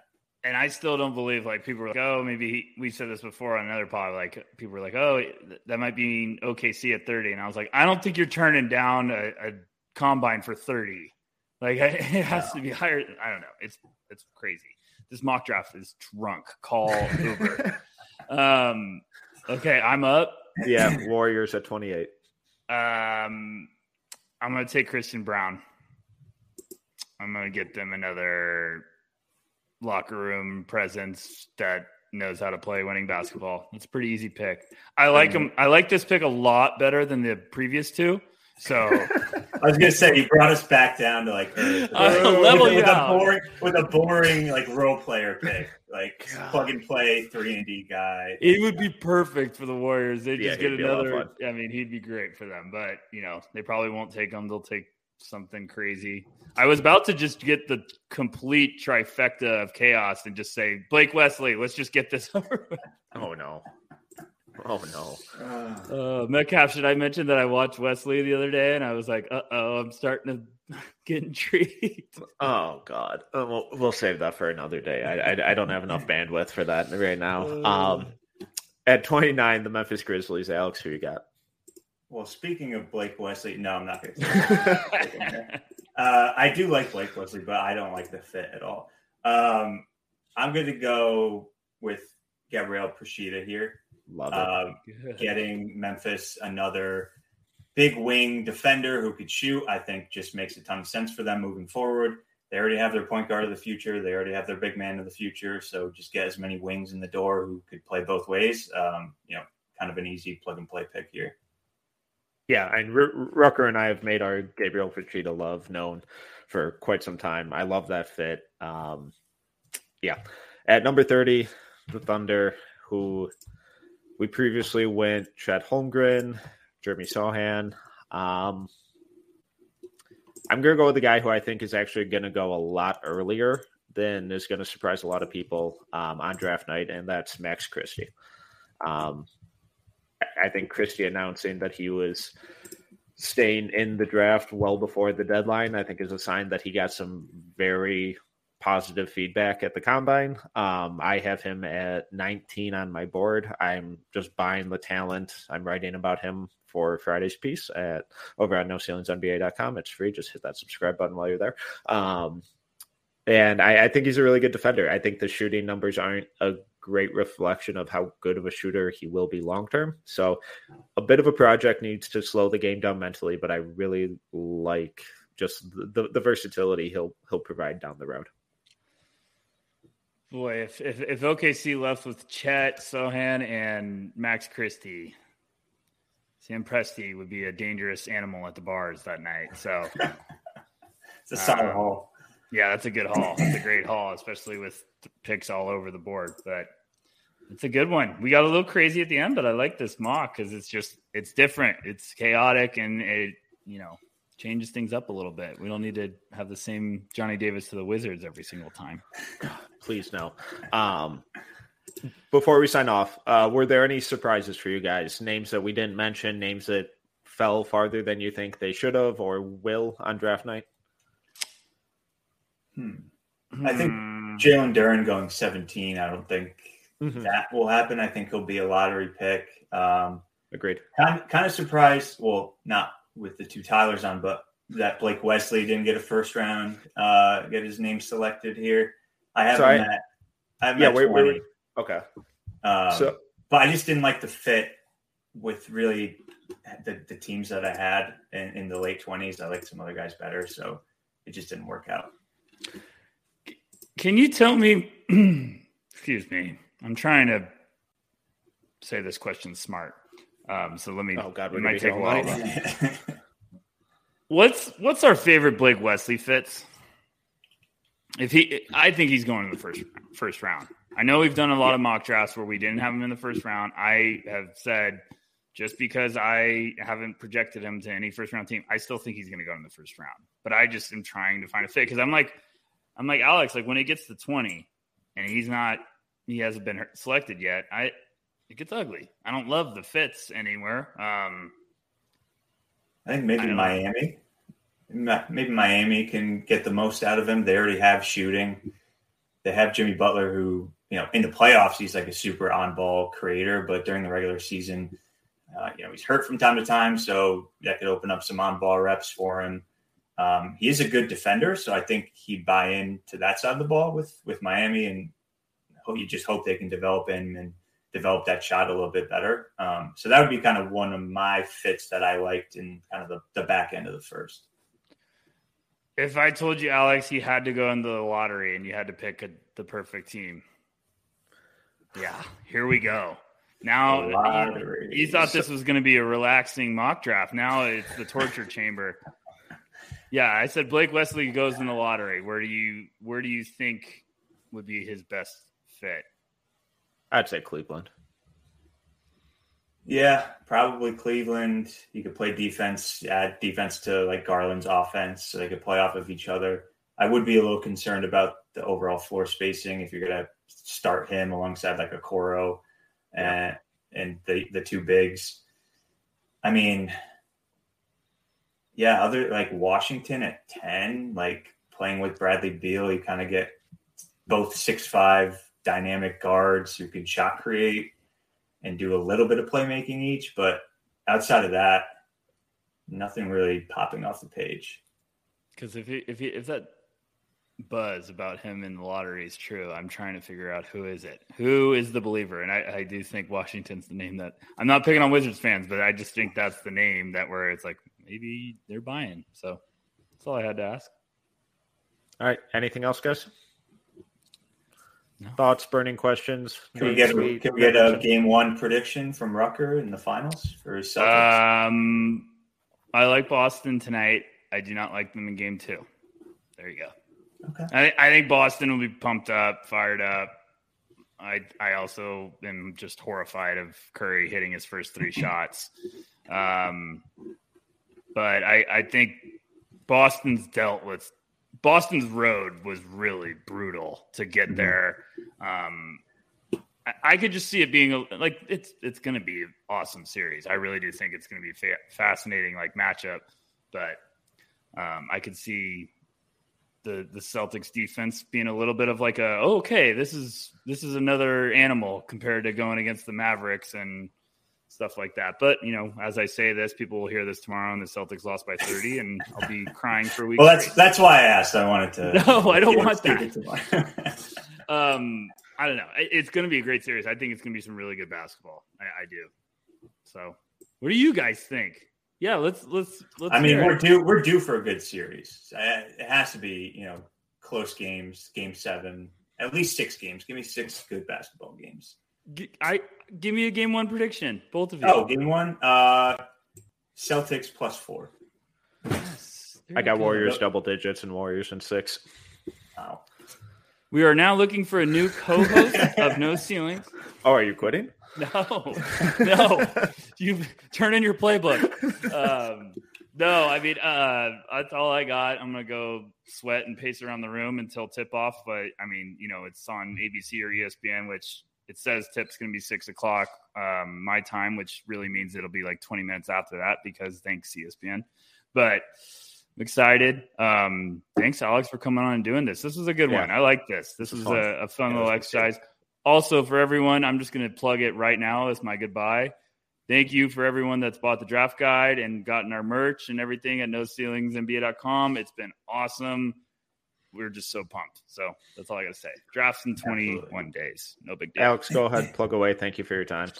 And I still don't believe like people were like, oh, maybe he, we said this before on another pod. Like people were like, oh, that might be OKC at thirty, and I was like, I don't think you're turning down a, a combine for thirty. Like [LAUGHS] it has to be higher. I don't know. It's it's crazy. This mock draft is drunk. Call Uber. [LAUGHS] um, okay, I'm up. Yeah, Warriors at 28. Um, I'm gonna take Christian Braun. I'm gonna get them another locker room presence that knows how to play winning basketball. It's a pretty easy pick. I like him. I like this pick a lot better than the previous two. So [LAUGHS] I was gonna say you brought us back down to like earth. I'll [LAUGHS] uh, with, level with you a boring with a boring like role player pick, like God. plug and play three and D guy. it would be perfect for the Warriors. They Yeah, just get he'd be a lot of another. I mean, he'd be great for them. But you know, they probably won't take him. They'll take something crazy. I was about to just get the complete trifecta of chaos and just say Blake Wesley. Let's just get this [LAUGHS] over. with. Oh no. Oh no. Uh, Uh, Metcalf, should I mention that I watched Wesley the other day and I was like, uh oh, I'm starting to [LAUGHS] get intrigued. Oh god. Uh, we'll, we'll save that for another day. I, I I don't have enough bandwidth for that right now. Um, at 29, the Memphis Grizzlies. Alex, who you got? Well, speaking of Blake Wesley, no, I'm not gonna. [LAUGHS] Say uh, I do like Blake Wesley, but I don't like the fit at all. Um, I'm going to go with Gabriel Procida here. Love it. Um, getting Memphis another big wing defender who could shoot, I think just makes a ton of sense for them moving forward. They already have their point guard of the future. They already have their big man of the future. So just get as many wings in the door who could play both ways. Um, you know, kind of an easy plug and play pick here. Yeah, and R- Rucker and I have made our Gabriel Procida love known for quite some time. I love that fit. Um, yeah, at number thirty, the Thunder, who we previously went Chet Holmgren, Jeremy Sochan. Um, I'm gonna go with the guy who I think is actually gonna go a lot earlier than is gonna surprise a lot of people um, on draft night, and that's Max Christie. Um, I think Christie announcing that he was staying in the draft well before the deadline, I think is a sign that he got some very positive feedback at the combine. Um, I have him at 19 on my board. I'm just buying the talent. I'm writing about him for Friday's piece at over at NoCeilingsNBA.com. It's free. Just hit that subscribe button while you're there. Um, and I, I think he's a really good defender. I think the shooting numbers aren't a great reflection of how good of a shooter he will be long term. So a bit of a project needs to slow the game down mentally, but I really like just the, the versatility he'll he'll provide down the road. Boy, if, if if OKC left with Chet, Sochan and Max Christie, Sam Presti would be a dangerous animal at the bars that night. So [LAUGHS] it's a solid uh, haul. Yeah, that's a good haul. It's a great haul, especially with picks all over the board. But it's a good one. We got a little crazy at the end, but I like this mock because it's just it's different. It's chaotic and it you know changes things up a little bit. We don't need to have the same Johnny Davis to the Wizards every single time. [SIGHS] Please no. Um, before we sign off, uh, were there any surprises for you guys? Names that we didn't mention, names that fell farther than you think they should have or will on draft night? Hmm. I think. Jalen Duren going 17. I don't think mm-hmm. that will happen. I think he'll be a lottery pick. Um, Agreed. Kind, kind of surprised. Well, not with the two Tylers on, but that Blake Wesley didn't get a first round, uh, get his name selected here. I have Sorry. at, I have yeah, wait, wait, okay. Um, so, but I just didn't like the fit with really the, the teams that I had in, in the late twenties. I liked some other guys better, so it just didn't work out. Can you tell me? [CLEARS THROAT] excuse me. I'm trying to say this question smart. Um, so let me. Oh God, we might take a while. [LAUGHS] what's What's our favorite Blake Wesley fits? If he, I think he's going in the first first round. I know we've done a lot of mock drafts where we didn't have him in the first round. I have said just because I haven't projected him to any first round team, I still think he's going to go in the first round. But I just am trying to find a fit because I'm like, I'm like Alex. Like when it gets to 20 and he's not, he hasn't been selected yet. I it gets ugly. I don't love the fits anywhere. Um, I think maybe I Miami. Maybe Miami can get the most out of him. They already have shooting. They have Jimmy Butler, who you know in the playoffs he's like a super on-ball creator, but during the regular season, uh, you know he's hurt from time to time, so that could open up some on-ball reps for him. Um, he is a good defender, so I think he'd buy in to that side of the ball with with Miami, and you just hope they can develop him and develop that shot a little bit better. Um, so that would be kind of one of my fits that I liked in kind of the, the back end of the first. If I told you, Alex, you had to go into the lottery and you had to pick a, the perfect team, yeah, here we go. Now you, you, thought this was going to be a relaxing mock draft. Now it's the torture chamber. Yeah, I said Blake Wesley goes in the lottery. Where do you where do you think would be his best fit? I'd say Cleveland. Yeah, probably Cleveland. You could play defense, add defense to like Garland's offense, so they could play off of each other. I would be a little concerned about the overall floor spacing if you're gonna start him alongside like Okoro and and the the two bigs. I mean, yeah, other like Washington at ten, like playing with Bradley Beal, you kind of get both six five dynamic guards who can shot create and do a little bit of playmaking each. But outside of that, nothing really popping off the page. Because if he, if he, if that buzz about him in the lottery is true, I'm trying to figure out who is it, who is the believer, and I, I do think Washington's the name that I'm not picking on Wizards fans, but I just think that's the name that where it's like maybe they're buying. So that's all I had to ask. All right. Anything else, guys? No. Thoughts, burning questions. Can we get a, can we get a game one prediction from Rucker in the finals for Celtics? Um, I like Boston tonight. I do not like them in game two. There you go. Okay. I, I think Boston will be pumped up, fired up. I I also am just horrified of Curry hitting his first three [LAUGHS] shots. Um, but I I think Boston's dealt with Boston's road was really brutal to get mm-hmm. there. Um, I, I could just see it being a, like it's it's going to be an awesome series. I really do think it's going to be fa- fascinating like matchup, but um, I could see the the Celtics defense being a little bit of like a oh, okay, this is this is another animal compared to going against the Mavericks and stuff like that. But you know, as I say this, people will hear this tomorrow, and the Celtics lost by thirty, and I'll be [LAUGHS] crying for a week. Well, that's that's why I asked. I wanted to. [LAUGHS] No, I don't want that. [LAUGHS] um, I don't know. It's going to be a great series. I think it's going to be some really good basketball. I, I do. So, what do you guys think? Yeah, let's let's let's. I mean, we're due we're due for a good series. It has to be, you know, close games, game seven, at least six games. Give me six good basketball games. I give me a game one prediction, both of you. Oh, game one, uh, Celtics plus four. Yes, I got Warriors double digits and Warriors in six. Wow. We are now looking for a new co-host [LAUGHS] of No Ceilings. Oh, are you quitting? No, no. you turn in your playbook. Um, no, I mean uh, that's all I got. I'm gonna go sweat and pace around the room until tip off. But I mean, you know, it's on ABC or ESPN, which it says tip's gonna be six o'clock um, my time, which really means it'll be like 20 minutes after that because thanks ESPN. But I'm excited. Um, thanks, Alex, for coming on and doing this. This was a good yeah. one. I like this. This was fun. a, a, fun yeah, little exercise. Also, for everyone, I'm just going to plug it right now as my goodbye. Thank you for everyone that's bought the draft guide and gotten our merch and everything at NoCeilingsNBA.com. It's been awesome. We're just so pumped. So that's all I got to say. Drafts in 21 Absolutely. days. No big deal. Alex, go ahead, plug away. Thank you for your time.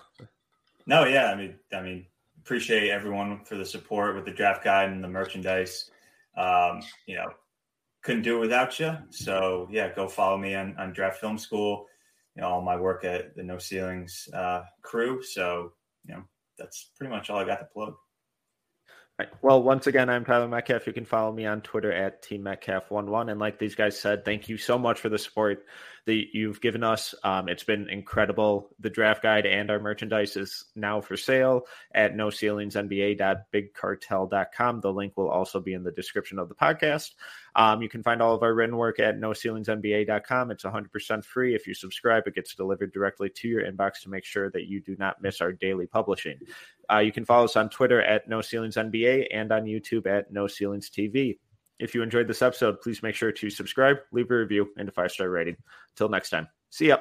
No, yeah, I mean, I mean, appreciate everyone for the support with the draft guide and the merchandise. Um, you know, couldn't do it without you. So yeah, go follow me on, on Draft Film School. You know, all my work at the No Ceilings uh, crew. So you know, that's pretty much all I got to plug. Right. Well, once again, I'm Tyler Metcalf. You can follow me on Twitter at Team Metcalf11. And like these guys said, thank you so much for the support that you've given us. Um, it's been incredible. The draft guide and our merchandise is now for sale at noceilingsnba.bigcartel.com. The link will also be in the description of the podcast. Um, you can find all of our written work at noceilingsnba.com. It's 100% free. If you subscribe, it gets delivered directly to your inbox to make sure that you do not miss our daily publishing. Uh, you can follow us on Twitter at No Ceilings NBA and on YouTube at No Ceilings TV. If you enjoyed this episode, please make sure to subscribe, leave a review, and a five star rating. Until next time, see ya.